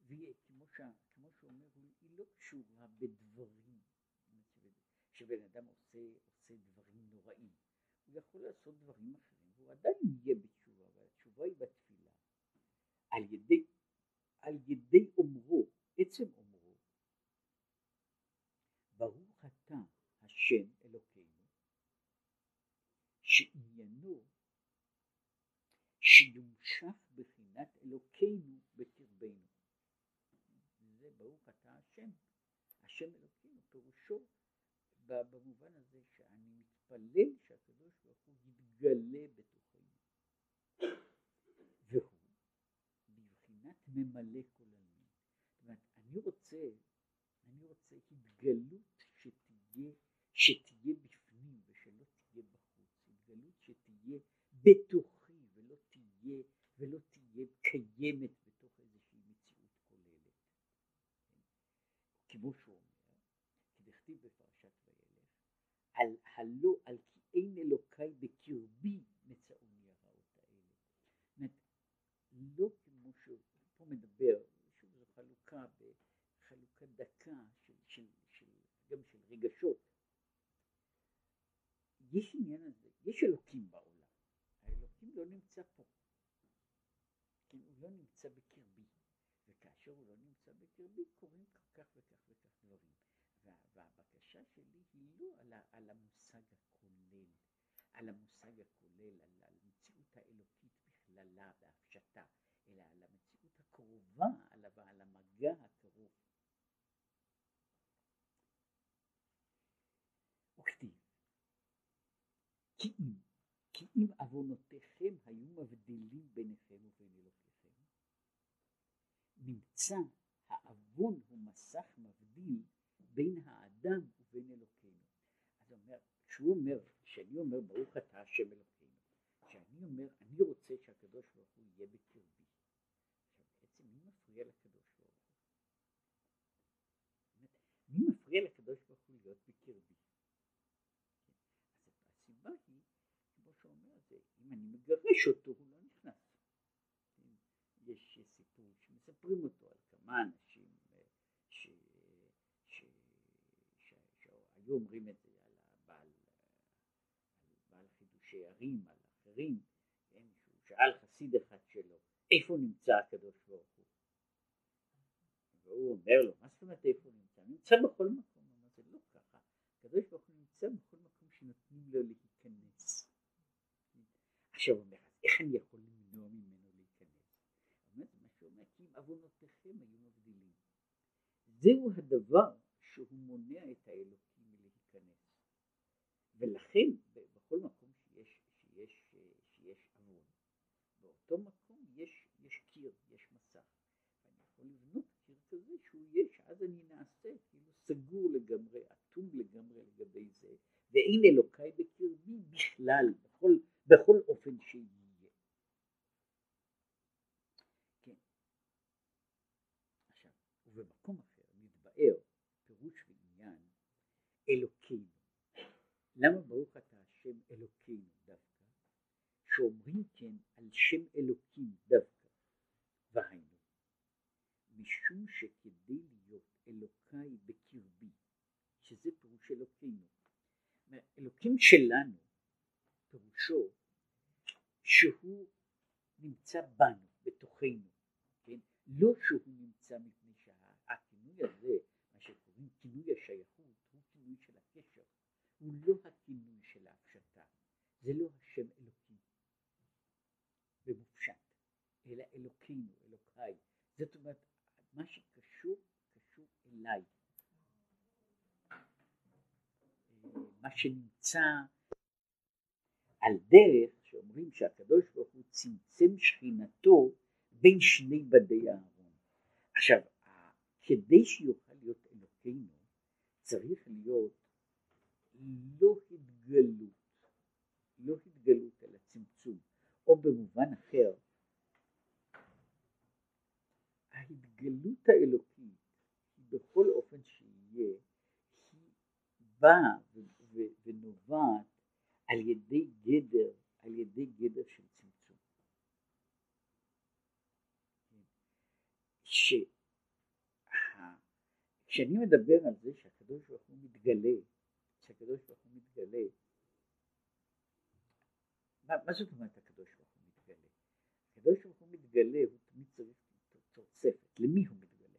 והיא כמו, ש, כמו שהוא אומר, היא לא קשורה בדברים, שבן אדם עושה, עושה דברים נוראים, הוא יכול לעשות דברים אחרים, והוא עדיין יהיה בתשובה, והתשובה היא בתפילה. על ידי, על ידי אומרו, עצם אומרו, ברוך אתה השם אלוקינו, שעניינו שיומשך בחינת אלוקינו בקרבנו. זה ברוך אתה השם, השם אלוקינו, פירושו במובן הזה שאני מתפלל שהקדוש ברוך הוא יתגלה בתוכנו. והוא בבחינת ממלא כל עלמין. זאת אומרת, אני רוצה, אני רוצה התגלות שתהיה, שתהיה בפנים ושלא תהיה בחוץ, התגלות שתהיה בתוכי ולא תהיה, ולא תהיה קיימת בתוך איזושהי מציאות כוללת. כמו שהוא כדכתיב בפרשת וילך, על הלא על כי אין אלוקיי בקרבי מצאוני הרעות האלה. זאת לא כמו שהוא פה מדבר, שוב זו חלוקה, חלוקה דקה של, של, של, גם של רגשות. יש עניין הזה, יש אלוקים בעולם, האלוקים לא נמצא פה, כן, הוא לא נמצא בקרבי, וכאשר הוא לא נמצא בקרבי קורים כך וכך וכך דברים. והבקשה שלי היא לא על, על המושג הכולל, על המושג הכולל, על, על המציאות האלוקית בכללה בהפשטה, אלא על המציאות הקרובה, על, על המגע הקרוב. וכתיב, כי אם, כי אם עוונותיכם היו מבדילים ביניכם ובין אלוקיכם, נמצא העוון הוא מסך מבדיל בין האדם ובין אלוקינו. אז אומר, כשהוא אומר, כשאני אומר ברוך אתה השם אלוקינו, כשאני אומר אני רוצה שהקדוש ברוך הוא יהיה בקרבי, בעצם מי מפריע לקדוש ברוך הוא? מי מפריע לקדוש ברוך הוא להיות בקרבי? אז הסיבה היא, כמו שאומר, זה אם אני מגרש אותו הוא לא נכנס. יש סיפור שמספרים אותו על כמה היו אומרים את זה על הבעל, על בעל חידושי ערים, על אחרים, כן, שהוא שאל חסיד אחד שלו, איפה נמצא הקדוש ברוך הוא? והוא אומר לו, מה זאת אומרת איפה הוא נמצא? נמצא בכל מקום, אומר, זה לא ככה, הקדוש ברוך הוא נמצא בכל מקום שנותנים לו להיכנס. עכשיו הוא אומר, איך אני יכול למנוע ממנו להיכנס? אומר, מה שאומר, כי אם עוונותיכם היו מבדילים. זהו הדבר שהוא מונע את האלוקים. ולכן בכל מקום שיש, שיש, שיש עוון, באותו מקום יש, יש קיר, יש מסך. אני יכול לבנות קיר כזה שהוא יהיה, שאז אני נעשה כאילו סגור לגמרי, אטום לגמרי לגבי זה, ואין אלוקיי בקרבי בכלל, בכל, בכל אופן שיהיה. כן. ובמקום אחר מתבאר פירוש ועניין אלוקינו. למה ברוך אתה השם אלוקינו דווקא? שאומרים כן על שם אלוקים דווקא, והיינו, משום שכדי להיות אלוקיי בקרבי, שזה פירוש אלוקינו, אלוקים שלנו, פירושו שהוא נמצא בנו, בתוכנו, כן? לא שהוא נמצא מפני שהכינוי הזה, מה שקוראים כינוי השייכות, הוא כינוי של הקשר, הוא לא הכינוי של ההפשטה, זה לא השם אלוקים במופשט, אלא אלוקינו, אלוקיי. זאת אומרת, מה שקשור, קשור אליי. מה שנמצא על דרך שאומרים שהקדוש ברוך הוא צמצם שכינתו בין שני בדי הארון. עכשיו, כדי שיוכל להיות אלוקינו, צריך להיות לא התגלות, לא התגלות אלא צמצום, או במובן אחר, ההתגלות האלוקית בכל אופן שיהיה, היא באה ונובעת על ידי גדר, על ידי גדר של צמצום. ש... כשאני מדבר על זה שהקדוש ברוך הוא מתגלה שהקדוש ברוך הוא מתגלה, מה, מה זאת אומרת הקדוש ברוך הוא מתגלה? הקדוש ברוך הוא מתגלה, הוא תמיד צריך תוספת, למי הוא מתגלה?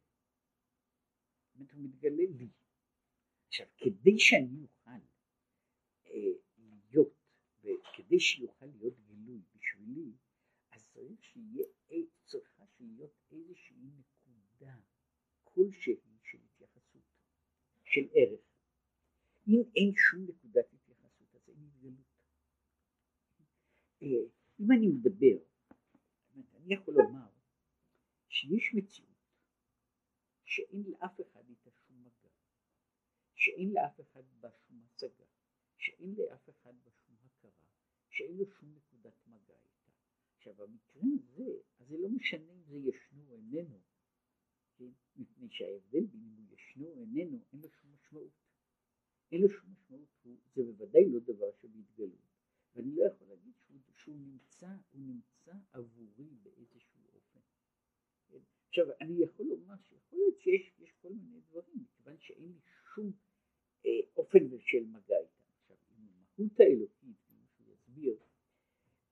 זאת הוא מתגלה לי. עכשיו, כדי שאני אוכל אה, להיות, וכדי שיוכל להיות גילוי בשבילי, אז צריך שיהיה, צריכה להיות איזושהי נקודה כלשהי של התייחסות, של ערך. אם אין שום נקודת התייחסות, אז אין התגלות. אם אני מדבר, אני יכול לומר שיש מציאות שאין לאף אחד איתה שום מגע, שאין לאף אחד בה שום השגה, שאין לאף אחד בה שום הכרה, שאין לו שום נקודת מגע איתה. עכשיו במקרה הזה, אז זה לא משנה אם זה ישנו או איננו? מפני שההבדל בין אם הוא ישנו או איננו, אין לו שום משמעות. אין לו שום משמעות, זה בוודאי לא דבר שבהתגלות, ואני לא יכול להגיד שהוא, שהוא נמצא, הוא נמצא עבורי באיזשהו אופן. כן? עכשיו אני יכול לומר שיכול להיות שיש כל מיני דברים, מכיוון שאין לי שום אה, אופן של מגע איתם. עכשיו עם המהות האלוקית, כמו שהוא יסביר,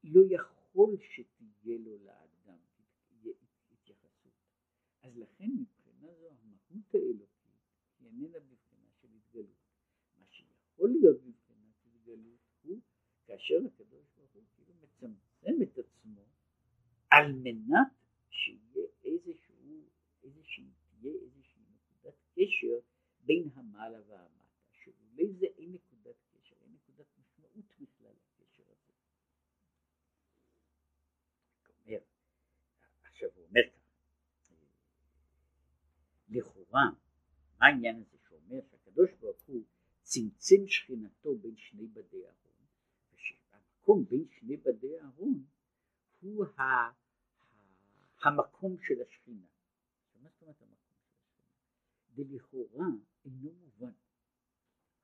לא יכול שתהיה לו לאדם התייחסות. אז לכן מבחינה זו המהות האלוקית היא איננה. מה שיכול להיות בבחינה של התגלות הוא כאשר הקדוש ברוך הוא כאילו מצמצם את עצמו על מנת שיהיה איזשהו, איזושהי, תהיה איזושהי נקודת קשר בין המעלה והמטה, שאולי זה אין נקודת קשר, אין נקודת משמעות בכלל לקשר הזה. עכשיו הוא אומר לכאורה, מה העניין הזה שאומר שהקדוש ברוך הוא צמצם שכינתו בין שני בדי אהרון, ושהמקום בין שני בדי אהרון הוא ה, ה, המקום של השכינה. מה זאת אומרת המקום של השכינה? ולכאורה אינו מובן.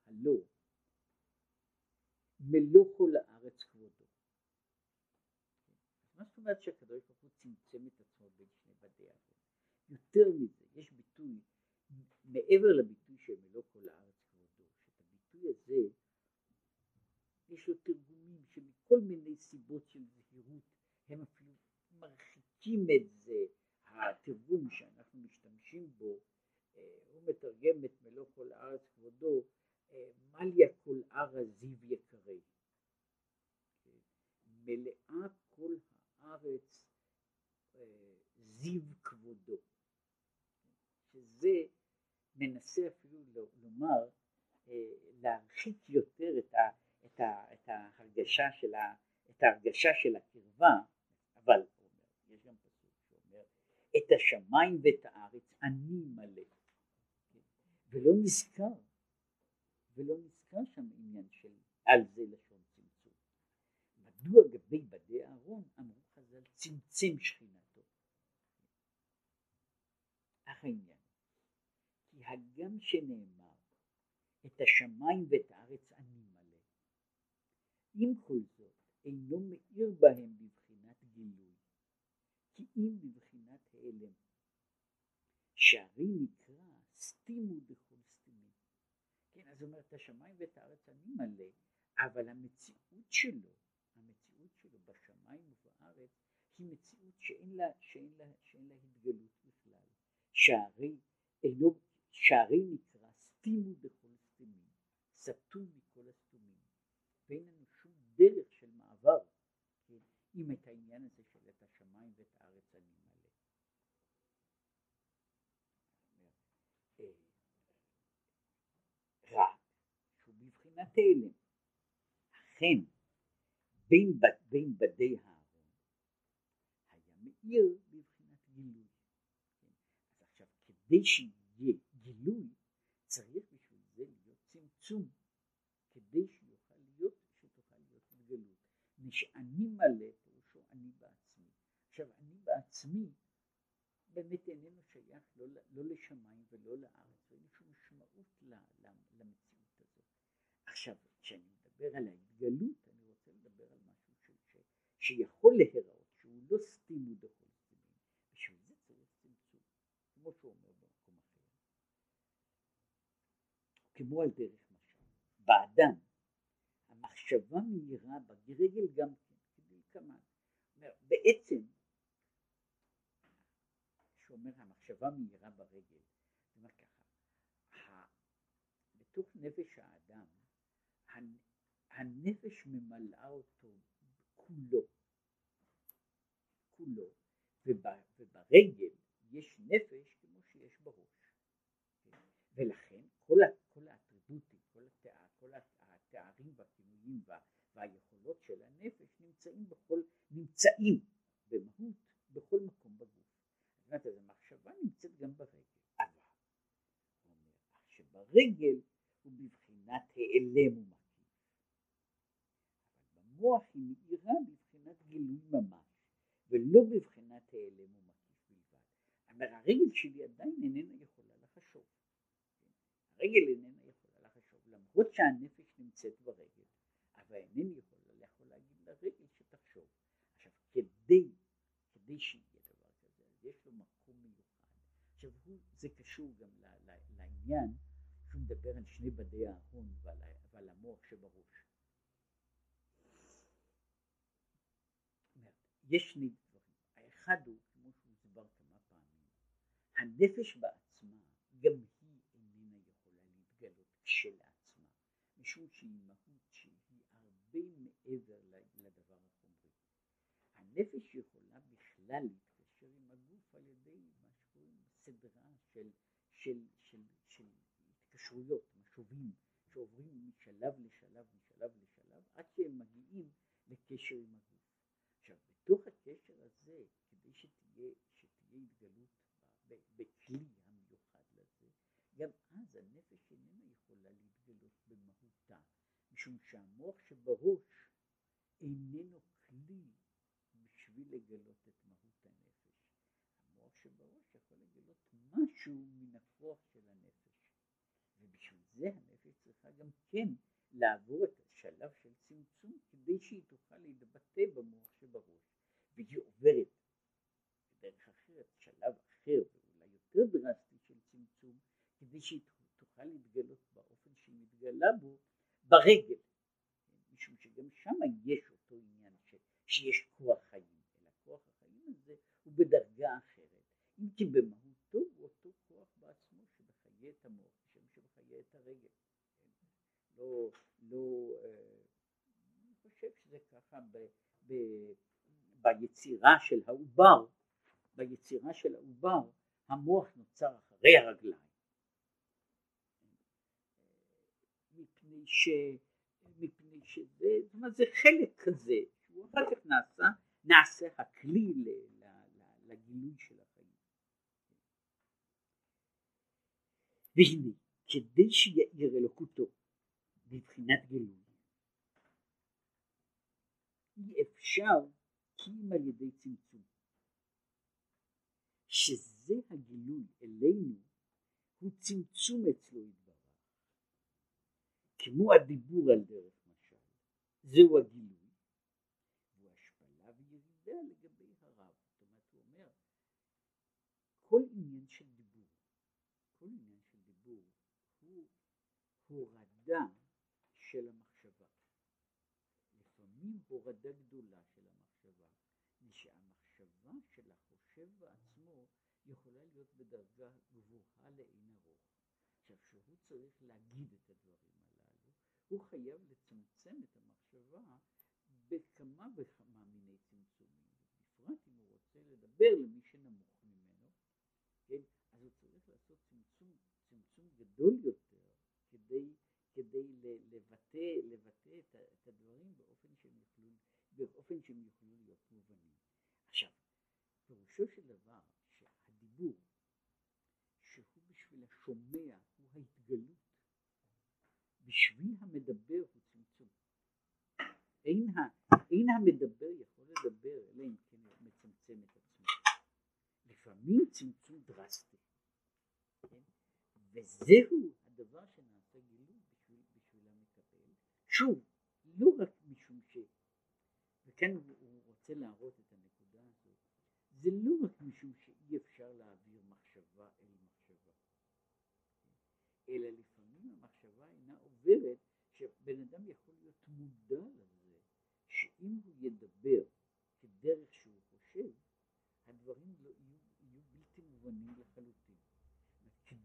הלא מלוא כל הארץ כבודו. מה זאת אומרת שהקדוש ברוך הוא צמצם את עצמו בין שני בדי אהרון? יותר מזה, יש ביטוי מעבר לביטוי של מלוא כל הארץ הביטוי הזה יש לו תרגומים שמכל מיני סיבות של זהירות הם אפילו מרחיקים את זה, התרגום שאנחנו משתמשים בו, אה, הוא מתרגם את מלוא כל הארץ כבודו, אה, מליה כל ארץ זיו יקרי. מלאה כל הארץ אה, זיו כבודו. שזה מנסה אפילו לומר, להרחיק יותר את, ה, את, ה, את ההרגשה של ה, את ההרגשה של הקרבה, אבל יש גם פסוק שאומר את השמיים ואת הארץ אני מלא, ולא נזכר, ולא נזכר שם עניין של על זה לשון צמצום. מדוע גבי בדי אהרון אמרו חז"ל צמצם שכינתו? אך העניין, כי הגם שנאמר את השמיים ואת הארץ אני מלא, עם כל זאת אינו מאיר בהם בבחינת גילוי, כי אם בבחינת העלם, שהרי נקרא סתימו דכל סתימים. כן, אז הוא אומר את השמיים ואת הארץ אני מלא, אבל המציאות שלו, המציאות שלו בשמיים ובארץ, היא מציאות שאין לה, שאין לה, שאין לה התגלות בכלל. שהרי אינו, שהרי נקרא סתימו סתימים, סתום מכל הסתומים, ואין לנו שום דרך של מעבר, כן, עם את העניין הזה של את השמיים ואת הארץ אני מלא. רק שהוא בבחינת הלם. אכן בין, בין בדי הארון היה מאיר בבחינת גילוי. כן? אז עכשיו כדי שיהיה גילוי צריך בשביל זה להיות צמצום כדי שיוכל להיות, שתוכל להיות התגלות. שאני מלא פירושו אני בעצמי. עכשיו אני בעצמי באמת איננו שייך לא, לא לשמיים ולא לארץ, ואין שום משמעות למציאות הזאת. עכשיו, כשאני מדבר על ההתגלות, אני רוצה לדבר על משהו ש, ש, שיכול להיראות, שהוא לא סתימו דכל סתימים, בשביל זה צריך צמצום, כמו שהוא אומר במקום אחר. כמו על דרך משל. באדם, המחשבה מהירה ברגל גם כן, כדלקמן. בעצם, שאומר המחשבה מהירה ברגל, זאת אומרת ככה, בתוך נפש האדם, הנפש ממלאה אותו כולו, כולו, וברגל יש נפש כמו שיש בראש. ולכן כל, כל האטריבוטים, כל, התאר, כל התארים והכינויים והיכולות של הנפש נמצאים בכל, נמצאים במהות בכל מקום בגוף. זאת אומרת, המחשבה נמצאת גם ברגל. אבל, הוא אומר, שברגל הוא בבחינת העלם ומקיף. אבל במוח היא מאירה בבחינת גילוי ממש, ולא בבחינת העלם ומקיף בלבד. אבל הרגל שלי עדיין איננה יכולה לחשוב. הרגל איננה יכולה לחשוב, למרות שהנפש נמצאת ברגל, אבל אינני יכולה יכול להגיד לרגל שתחשוב. עכשיו, כדי, כדי שיהיה דבר כזה, יש לו מקום מיוחד. עכשיו, הוא, זה קשור גם לעניין שהוא מדבר על שני בדי ההון ועל, ועל המוח שבראש. יש שני דברים, האחד הוא, כמו שהוסבר כמה פעמים, הנפש בעצמה גם היא איננה יכולה להתגלות כשלעצמה, משום שהיא מהות שהיא הרבה מעבר לדבר החומרי. הנפש יכולה בכלל להתקשר עם הגוף על ידי מה שקוראים סדרה של, של, של, של התקשרויות, משובים, שעוברים משלב לשלב, משלב לשלב, עד שהם מגיעים לקשר עם הגוף. עכשיו, בתוך הקשר הזה, כדי שתהיה, שתהיה התגלות בכלי המיוחד לזה, גם אז הנפש איננה יכולה להתגלות במהותה, משום שהמוח שבראש איננו לגלות את מהות הנפש. המוח שבראש יכול לגלות משהו מן הכוח של הנפש, ובשביל זה הנפש צריכה גם כן לעבור את השלב של צמצום כדי שהיא תוכל להתבטא במוח שבראש, והיא עוברת בדרך אחרת, שלב אחר ואולי יותר דרסטי של צמצום, כדי שהיא תוכל להתגלות באופן שהיא מתגלה בו ברגל, משום שגם שם יש אותו עניין ש, שיש כוח חיים, אלא כוח החיים הזה הוא בדרגה אחרת, אם כי במהותו הוא אותו כוח בעצמו שמחיה את המוח, כשם שמחיה את הרגל. לא, לא, אה, אני חושב שזה ככה ב, ב, ביצירה של העובר, ביצירה של העובר המוח נוצר אחרי הרגליים. מפני, ש, מפני שזה, זאת אומרת זה חלק כזה, שהוא אחר כך נעשה, נעשה הכלי ל, לגילוי של החיים. והנה, כדי שיאיר אלוקותו בבחינת גילוי, אי אפשר כי אם על ידי צמצום. שזה הגילוי אלינו הוא צמצום אצלו יתברך. כמו הדיבור על דרך משל, זהו הגילוי, הוא השפלה וירידה לגבי הרב. זאת אומרת, הוא אומר, כל עניין של דיבור, כל עניין של דיבור הוא הורדה של המחשבה. לפעמים הורדה גדולה של המחשבה, שהמחשבה של החושב בעצמו יכולה להיות בדרגה גבוהה לאין ארוך. עכשיו, כשהוא צריך להגיד את הדברים הללו, הוא חייב לצמצם את המחשבה בכמה וכמה מיני צמצומים, בפרט אם הוא רוצה לדבר למי שנמוך ממנו, כן, אז הוא צריך לעשות צמצום, צמצום גדול יותר כדי, כדי לבטא, לבטא את, את הדברים באופן שהם יוכלו, באופן שהם יוכלו להיות מובנים. עכשיו, פירושו של דבר שהדיבור שהוא בשביל השומע הוא ההתגלות, בשביל המדבר הוא צמצום. אין, ה, אין המדבר יכול לדבר אלא אם כן הוא מצמצם את עצמו. לפעמים צמצום דרסטי? וזהו הדבר שנעשה גילוי בשביל, בשביל המקבל. שוב, לא רק משום ש... וכאן הוא רוצה להראות את הנקודה הזאת, זה לא רק משום שאי אפשר להעביר מחשבה אל מחשבה, אלא לפעמים המחשבה אינה עוברת, בן אדם יכול להיות מודע לזה שאם הוא ידבר כדרך שהוא חושב, הדברים לא יהיו, יהיו בלתי מובנים לחלוטין.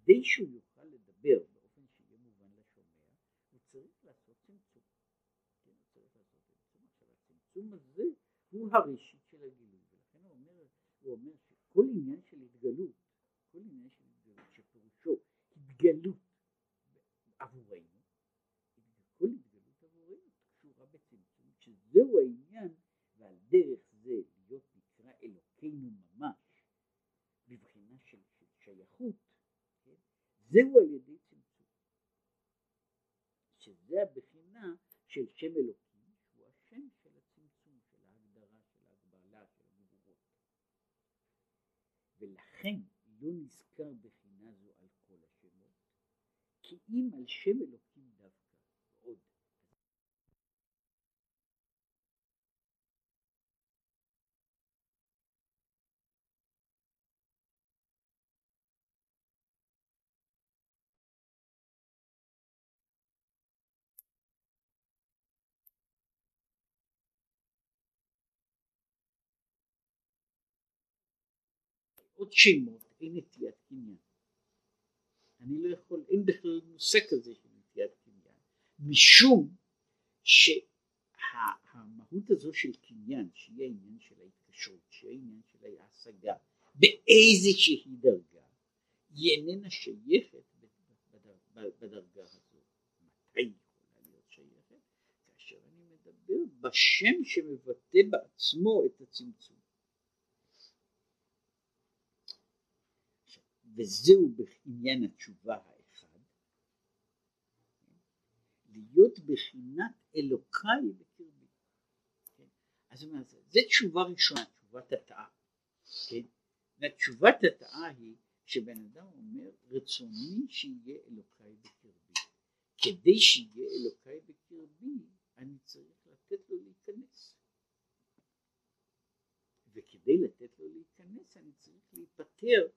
כדי שהוא יוכל לדבר באופן שיהיה מובן לשומע, הוא צריך לעשות צמצום. כן, הוא צריך לעשות צמצום. עכשיו הצמצום הזה הוא הראשית של הגילוי, ולכן הוא אומר, הוא אומר שכל עניין של התגלות, כל עניין של התגלות שפירושו התגלות עבורנו, כל התגלות עבורנו קשורה בצמצום, שזהו העניין, ועל דרך זה להיות נקרא אלוקינו ממש, בבחינה של, של שייכות, כן? זהו על ידי צמצום, שזה הבחינה של שם אלוקים, שהוא השם של הצמצום, של ההגדרה, של ההגבלה, של הגבורות. ולכן לא נזכר בחינה זו על כל השמות, כי אם על שם אלוקים עוד שמות אין נטיית קניין. אני לא יכול, אין בכלל מושג כזה של נטיית קניין, משום שהמהות הזו של קניין, שהיא העניין של ההתקשרות, שהיא העניין של ההשגה, באיזושהי דרגה, היא איננה שייכת בדרגה הזו. מתי היא יכולה להיות שייכת? כאשר אני מדבר בשם שמבטא בעצמו את הצמצום. וזהו בעניין התשובה האחד, להיות בחינת אלוקיי בקרבי. כן? אז מה זה? זה תשובה ראשונה, תשובת התאה. כן? תשובת התאה היא שבן אדם אומר רצוני שיהיה אלוקיי בקרבי. כדי שיהיה אלוקיי בקרבי אני צריך לתת לו להיכנס. וכדי לתת לו להיכנס אני צריך להיפטר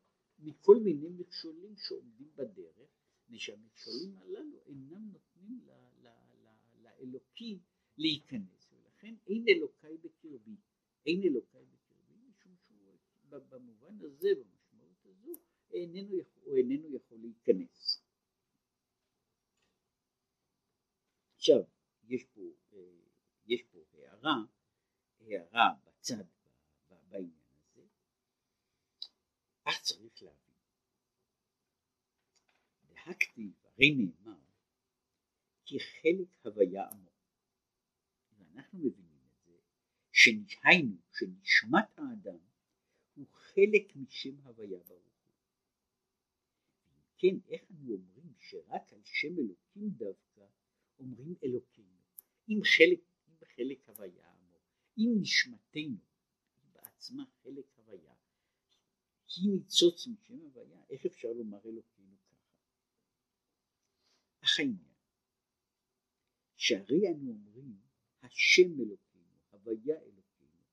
מכל מיני מכשולים שעומדים בדרך, ושהמכשולים הללו אינם נותנים ל, ל, ל, לאלוקים להיכנס, ולכן אין אלוקיי בקרבי, אין אלוקיי בקרבי, משום שהוא במובן הזה, במשמעות הזו, איננו, הוא איננו יכול להיכנס. עכשיו, יש פה, יש פה הערה, הערה בצד בעניין. אך צריך להבין. להכתיב, הרי נאמר, כי חלק הוויה עמוק. ואנחנו מבינים את זה, שהיינו, שנשמת האדם הוא חלק משם הוויה ברוך הוא. כן, איך אנו אומרים שרק על שם אלוקים דווקא אומרים אלוקינו? אם חלק, אם חלק הוויה עמוק, אם נשמתנו בעצמה חלק הוויה, כי ניצוץ משם הוויה, איך אפשר לומר אלוקינו ככה? אך העניין, שהרי אנו אומרים השם אלוקינו, הוויה אלוקינו,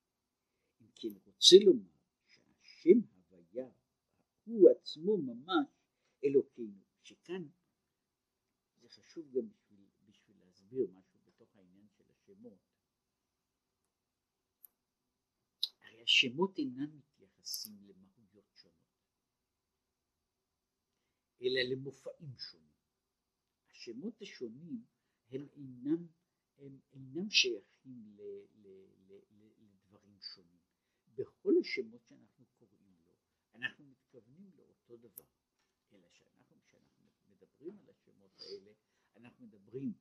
אם כן רוצה לומר שהשם הוויה הוא עצמו ממש אלוקינו, שכאן זה חשוב גם בשביל, בשביל להסביר משהו בתוך העניין של השמות. הרי השמות אינם מתייחסים למה אלא למופעים שונים. השמות השונים הם אינם, הם אינם שייכים ל, ל, ל, ל, לדברים שונים. בכל השמות שאנחנו קוראים לו, אנחנו מתכוונים לאותו דבר. אלא שאנחנו, כשאנחנו מדברים על השמות האלה, אנחנו מדברים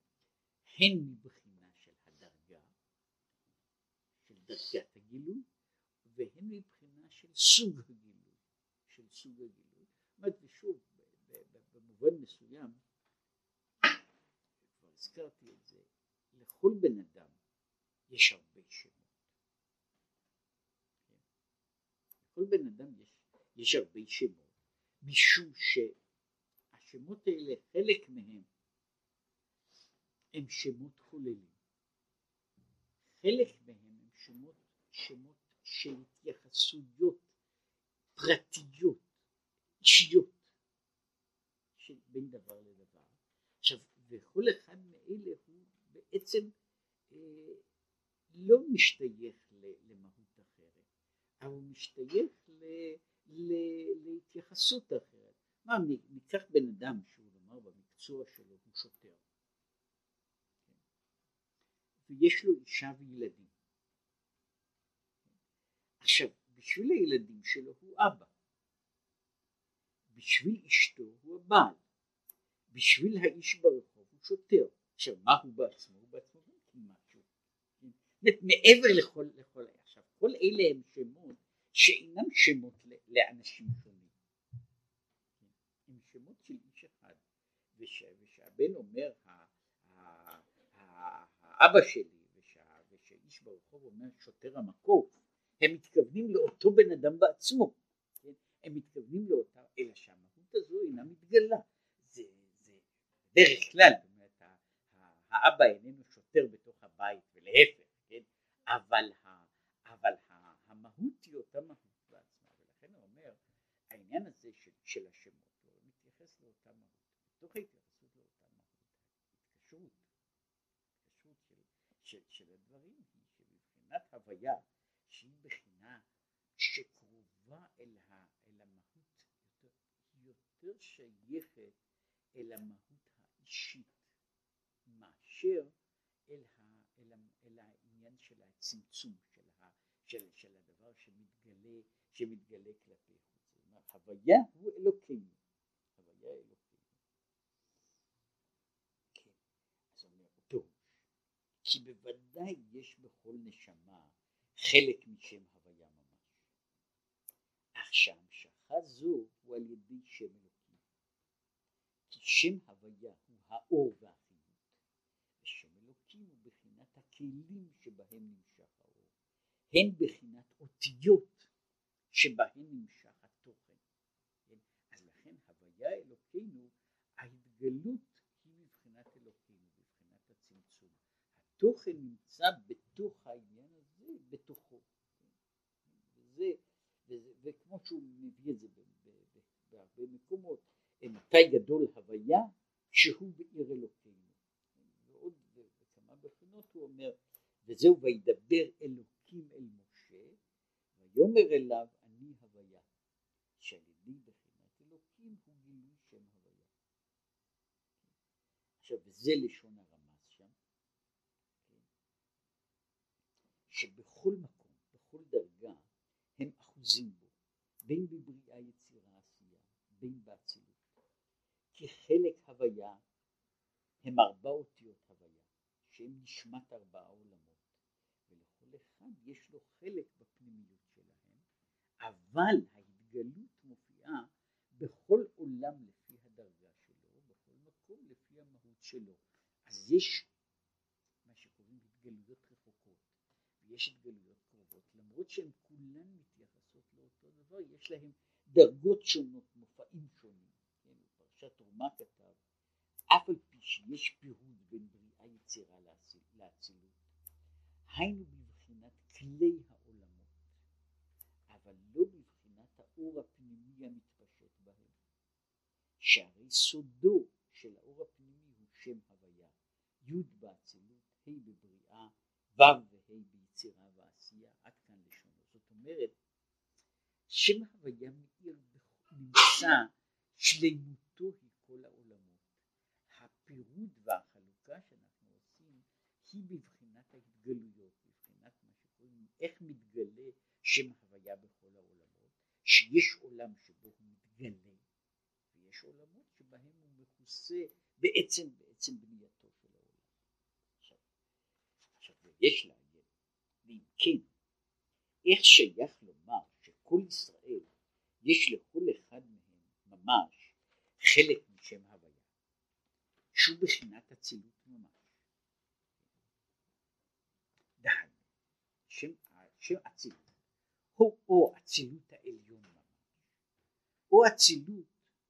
הן מבחינה של הדרגה, של דרגת הגילוי, והן מבחינה של סוג הגילוי, של סוג הגילוי. במובן מסוים, כבר הזכרתי את זה, לכל בן אדם יש הרבה שמות. לכל בן אדם יש, יש הרבה שמות, משום שהשמות האלה, חלק מהם הם שמות כוללים. חלק מהם הם שמות, שמות של התייחסויות פרטיות, אישיות. בין דבר לדבר. עכשיו, וכל אחד מאלה הוא בעצם אה, לא משתייך למהות אחרת, אבל הוא משתייך ל, ל, להתייחסות אחרת. מה, ניקח בן אדם שהוא נאמר במקצוע שלו הוא שוטר, ויש לו אישה וילדים. עכשיו, בשביל הילדים שלו הוא אבא, בשביל אשתו הוא הבעל, בשביל האיש ברחוב הוא שוטר. עכשיו, מה הוא בעצמו? הוא בעצמו גם כן משהו. מעבר לכל, לכל, עכשיו, כל אלה הם שמות שאינם שמות לאנשים שונים. הם שמות של איש אחד, ושהבן אומר, האבא שלי, ושהאיש ברחוב אומר שוטר המקוף, הם מתכוונים לאותו בן אדם בעצמו, כן? הם מתכוונים לאותה, אלא שהמהות הזו אינה מתגלה, בדרך כלל, האבא איננו שוטר בתוך הבית ולהפך, כן? אבל, אבל המהות היא אותה מהות בעצמה, ולכן הוא אומר, העניין הזה של, של השמות, הוא מתייחס לאותה מהות, בתוך ההתייחסות לאותה מהות, התקשרות, התקשרות של, של, של הדברים היא שמבחינת הוויה שהיא בחינה שקרובה אל, ה, אל המהות, יותר, יותר שייכת אל המהות האישית מאשר אל, ה, אל, אל העניין של הצמצום של, ה, של, של הדבר שמתגלה, שמתגלה כלפי חוץ. זאת אומרת, הוויה הוא אלוקינו, הוויה אלוקינו. כן, אז אומר פירוש, כי בוודאי יש בכל נשמה חלק משם הוויה ממש. אך שהמשכה זו הוא על ידי שם אלוקים. כי שם הוויה האור והחיות, ושם אלוקים הוא בחינת הכלים שבהם נמשך האור, הן בחינת אותיות שבהן נמשך התוכן. כן? אז לכן הוויה אלוקינו, ההתגלות היא מבחינת אלוקינו, מבחינת הצמצום. התוכן נמצא בתוך העניין בתוכו. וזה, וזה, וכמו שהוא מביא את זה בהרבה מקומות, מתי גדול הוויה שהוא בעיר אלוקינו. ועוד בכמה בחינות הוא אומר, וזהו וידבר אלוקים אל משה, ויאמר אליו אני הוויה, שעל ידי בחינת אלוקים הוא גילוי שם הוויה. עכשיו, וזה לשון הרמז שם, שבכל מקום, בכל דרגה, הם אחוזים בו, בין בבריאה יצירה עשייה, בין באצילות. כחלק הוויה הם ארבע אותיות הוויה, שהם נשמת ארבעה עולמות, ולכל אחד יש לו חלק בפנימיות שלהם, אבל ההתגלות מופיעה בכל עולם לפי הדרגה שלו, בכל מקום לפי המהות שלו. אז יש מה שקוראים התגלויות ויש התגלויות קרובות, למרות שהן כולן מתייחסות לאותו דבר, יש להן דרגות שונות. כן, בפרשת תרומה כתב, אף על פי שיש פירוד בין בריאה יצירה לאצילות, היינו בבחינת כלי העולמות, אבל לא בבחינת האור הפנימי המתפשט בהם, שהרי סודו של האור הפנימי הוא שם הוויה, י' באצילות, ה' בבריאה, ו' וה' יצירה ועשייה, עד כאן לשונו. זאת אומרת, שם הוויה מאיר נמצא העולמות. הפירוד והחלוקה שאנחנו עושים היא בבחינת ההתגלויות, בבחינת מה שקוראים, איך מתגלה שם הוויה בכל העולמות, שיש עולם שבו הוא מתגלה, ויש עולמות שבהם הוא מכוסה בעצם, בעצם בנייתו של העולם. עכשיו, עכשיו יש לה ואם כן, איך שייך לומר שכל ישראל יש לכל אחד מהם ממש חלק שהוא בחינת אצילות ממש. דהיינו, שם, שם אצילות הוא או אצילות העליון ממש, או אצילות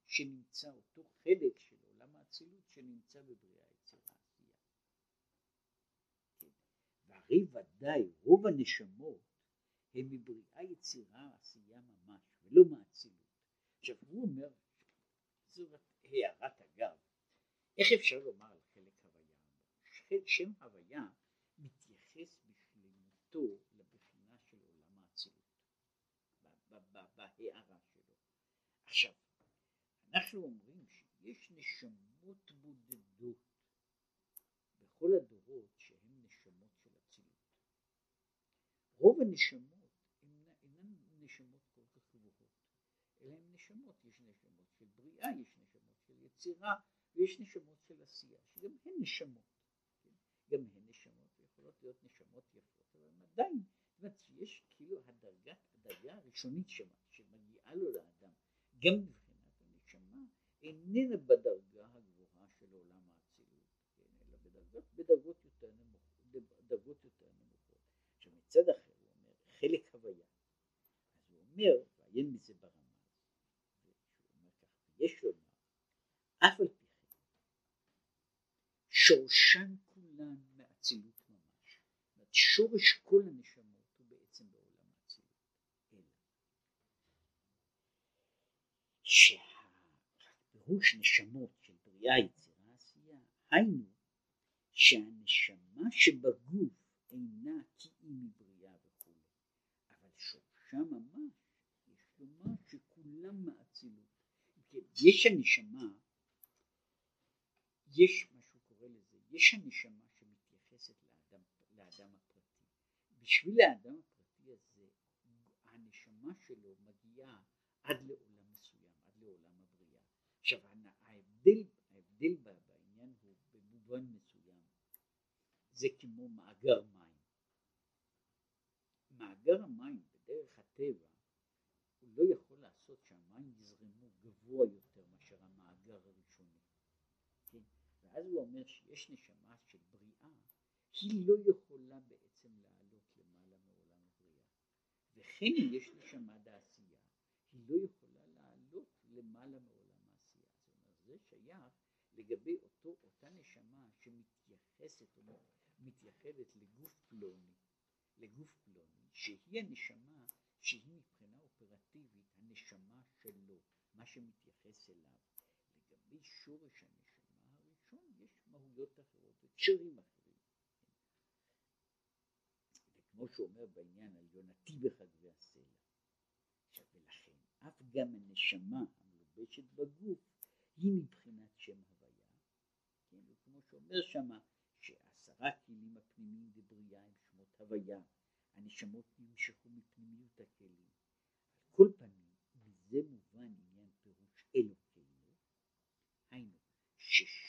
שנמצא אותו חלק של עולם האצילות שנמצא בבריאה יצירה עשייה. והרי ודאי רוב הנשמות הם מבריאה יצירה עשייה ממש ולא מאצילות. עכשיו הוא אומר, זו הערת אגב, איך אפשר לומר על חלק הוויה? שם הוויה מתייחס בשלמותו לבחינה של עולם האצילות, בהערה שלו. עכשיו, אנחנו אומרים שיש נשמות בודדות בכל הדורות שהן נשמות של אצילות. רוב הנשמות אינן נשמות כל כך גבוהות, אלא הן נשמות, יש נשמות של בריאה, יש נשמות של יצירה, ויש נשמות של עשייה, שגם הן נשמות. כן? גם הן נשמות, יכולות להיות נשמות יפות, אבל עדיין, זאת אומרת שיש כאילו הדרגה, הדרגה הראשונית שמגיעה לו לאדם, גם מבחינת הנשמה, איננה בדרגה הגבוהה של עולם האצילות, כן? אלא בדרגות, בדרגות יותר נמוכות, בדרגות יותר נמוכות. עכשיו מצד אחר הוא אומר, חלק הוויה. אז הוא אומר, ועיין בזה ברמה, יש לומר, אף על שורשן כולן מאצילות ממש. שורש כל הנשמות הוא בעצם בעולם האצילות. שהפירוש נשמות של בריאה, יצירה, עשייה, היינו שהנשמה שבגוף אינה היא מבריאה וכו', אבל שורשה ממש, יש לומר שכולם מאצילות. יש הנשמה, יש יש הנשמה שמתייחסת לאדם, לאדם הפרטי. בשביל האדם הפרטי הזה, הנשמה שלו מגיעה עד לעולם מסוים, עד לעולם הבריאה. עכשיו ההבדל, ההבדל בעניין הוא במובן מסוים, זה כמו מאגר מים. מאגר המים בדרך הטבע הוא לא יכול לעשות שהמים יזרמו גבוה יותר מאשר המאגר הראשוני. כן? ואז הוא אומר שיש נשמה של בריאה, היא לא יכולה בעצם לעלות למעלה מעולם הבריאה. וכן אם יש נשמה דעשייה, היא לא יכולה לעלות למעלה מעולם העשייה. זאת אומרת, זה שייך לגבי אותו, אותה נשמה שמתייחסת או מתייחדת לגוף פלוני, לגוף פלוני, שהיא הנשמה שהיא מבחינה אופרטיבית הנשמה שלו, מה שמתייחס אליו. לגבי שורש הנשמה הראשון יש מהויות אחרות וקשרים אחרים. וכמו שהוא אומר בעניין על יונתי בחגבי הסלע. עכשיו ולכן אף גם הנשמה המלובשת בגוף היא מבחינת שם הוויה. כן, וכמו שאומר שמה שעשרה כלים הפנימיים בבריאה הם שמות הוויה. הנשמות נמשכו מפנימיות הכלים. על כל פנים, מזה מובן עניין פירוש אלוקינו, היינו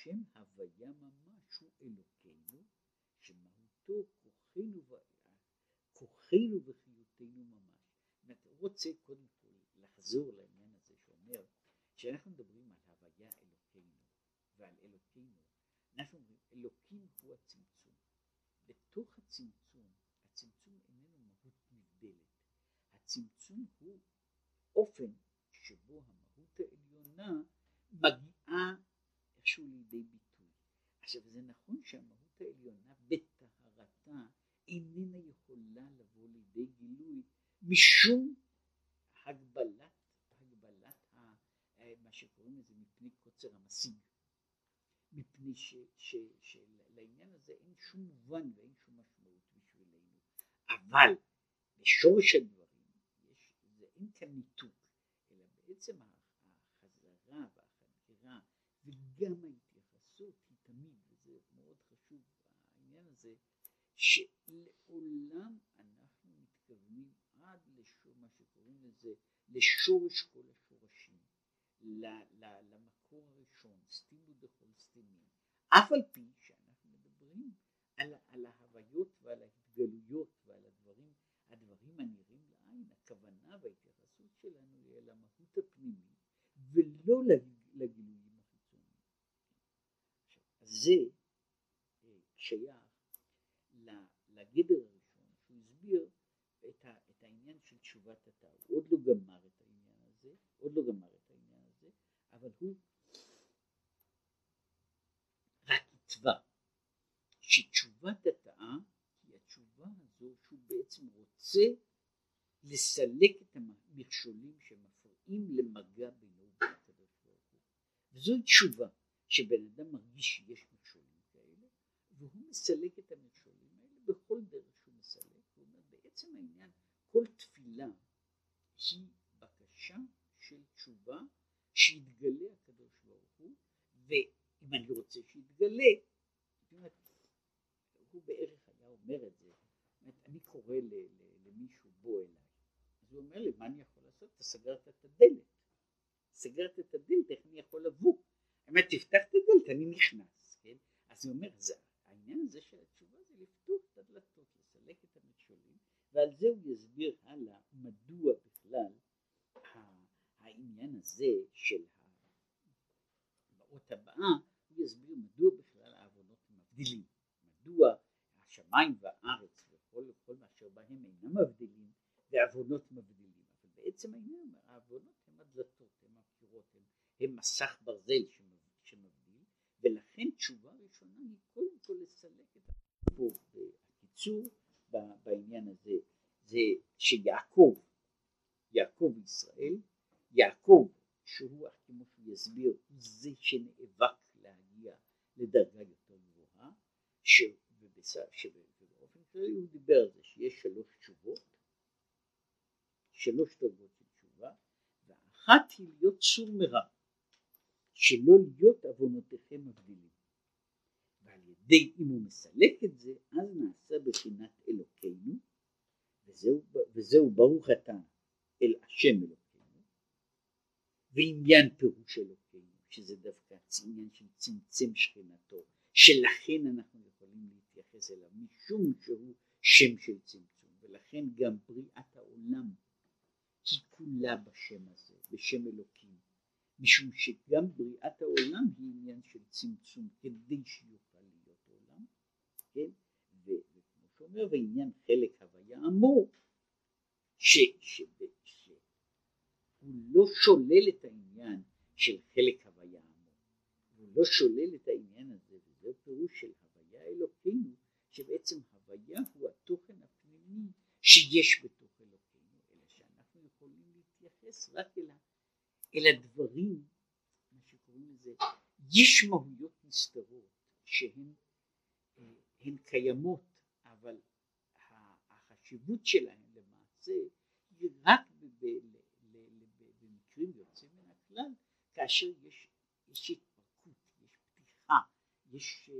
ששם הוויה ממש הוא אלוקינו, שמהותו כוחנו, כוחנו וחיותנו ממש. זאת הוא רוצה קודם כל לחזור לעניין הזה שאומר, כשאנחנו מדברים על הוויה אלוקינו ועל אלוקינו, אנחנו אומרים, אלוקים הוא הצמצום. בתוך הצמצום, הצמצום איננו מהות נבדלת. הצמצום הוא אופן שבו המהות העליונה מגיעה. עכשיו זה נכון שהמהות העליונה בטהרתה איננה יכולה לבוא לידי גילוי משום הגבלת, הגבלת ה, מה שקוראים לזה מפני קוצר המשיג. מפני שלעניין הזה אין שום מובן ואין שום משמעות בשבילנו. אבל בשורש הדברים יש, זה אין כאן ניתוק, אלא בעצם החזרה והחקירה וגם ההתייחסות היא תמיד, וזה חשוב העניין הזה, שלעולם אנחנו מתכוונים עד לשור, מה שקוראים לזה, לשורש כל השורשים, למקור הראשון, סתימו דכל סתימים, אף על פי שאנחנו מדברים על, על ההוויות ועל ההתגלויות ועל הדברים, הדברים הנראים לעין, הכוונה וההתייחסות שלנו היא אל המהות הפנימית ולא לגילוי זה אה, שייך לגדר הראשון שהוא הסביר את, ה, את העניין של תשובת התא, הוא עוד לא גמר את העניין הזה, עוד לא גמר את העניין הזה, אבל הוא רק התווה שתשובת התאה היא התשובה הזו שהוא בעצם רוצה לסלק את המכשולים שמפריעים למגע בינו ובין הקדוש ברוך הוא. וזוהי תשובה שבן אדם מרגיש שיש מכשולים כאלה והוא לסלק את המכשולים בכל דרך שהוא מסלק, הוא אומר בעצם העניין כל תפילה היא בקשה של תשובה שיתגלה הקדוש ברוך הוא ואם אני רוצה שיתגלה הוא בערך היה אומר את זה אני קורא למישהו בוא אליי אז הוא אומר לי מה אני יכול לעשות? אתה סגרת את הדלת. סגרת את הדלת איך אני יכול לבוא? האמת תפתח את הדלת אני נכנס כן? אז הוא אומר זה העניין הזה של התשובה לפתוח את הדלתות לסלק את המכשולים ועל זה הוא יסביר הלאה מדוע בכלל העניין הזה של באות הבאה הוא יסביר מדוע בכלל העוונות מבדילים. מדוע השמיים והארץ וכל כל מה אשר בהם אינם מבדילים ועוונות מבדילים. אבל בעצם העניין העוונות הם הדלתות הם הקירות הם, הם מסך ברזל שמבדיל ולכן תשובה ראשונה היא קודם כל לסלק את הקיצור הקיצור בעניין הזה. זה שיעקב יעקב ישראל יעקב שהוא כמו שהוא יסביר זה שנאבק להגיע לדרגה יותר גבוהה שבאופן כללי הוא דיבר על זה שיש שלוש תשובות שלוש דרגות של תשובה ואחת היא להיות צור מרע שלא להיות עוונותיכם מבדילים ועל ידי אם הוא מסלק את זה אז נעשה בחינת אלוקינו וזהו, וזהו ברוך אתה אל השם אלוקינו. ועניין פירוש אלוקינו שזה דווקא עניין של צמצם שכנתו שלכן אנחנו יכולים להתייחס אליו משום שהוא שם של צמצום. ולכן גם בריאת העולם היא כולה בשם הזה בשם אלוקים. משום שגם בריאת העולם היא עניין של צמצום כדי שיוכל כן וכמו שאומר ועניין חלק הוויה אמור שהוא לא שולל את העניין של חלק הוויה אמור. הוא לא שולל את העניין הזה וזה פירוש של הוויה אלוקינו שבעצם הוויה הוא התוכן הפנימי שיש בתוך אלוקינו אלא שאנחנו יכולים להתייחס רק אל, אל הדברים מה שקוראים לזה יש מהויות נסתרות שהן הן קיימות אבל החשיבות שלהן למעשה היא רק במקרים יוצאים מן הכלל כאשר יש, יש התפרקות, יש פתיחה, יש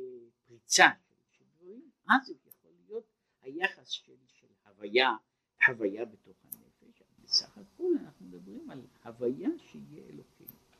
פריצה של דברים, אז זה יכול להיות היחס של, של הוויה, הוויה בתוך הנפש. בסך הכל אנחנו מדברים על הוויה שיהיה אלוהים.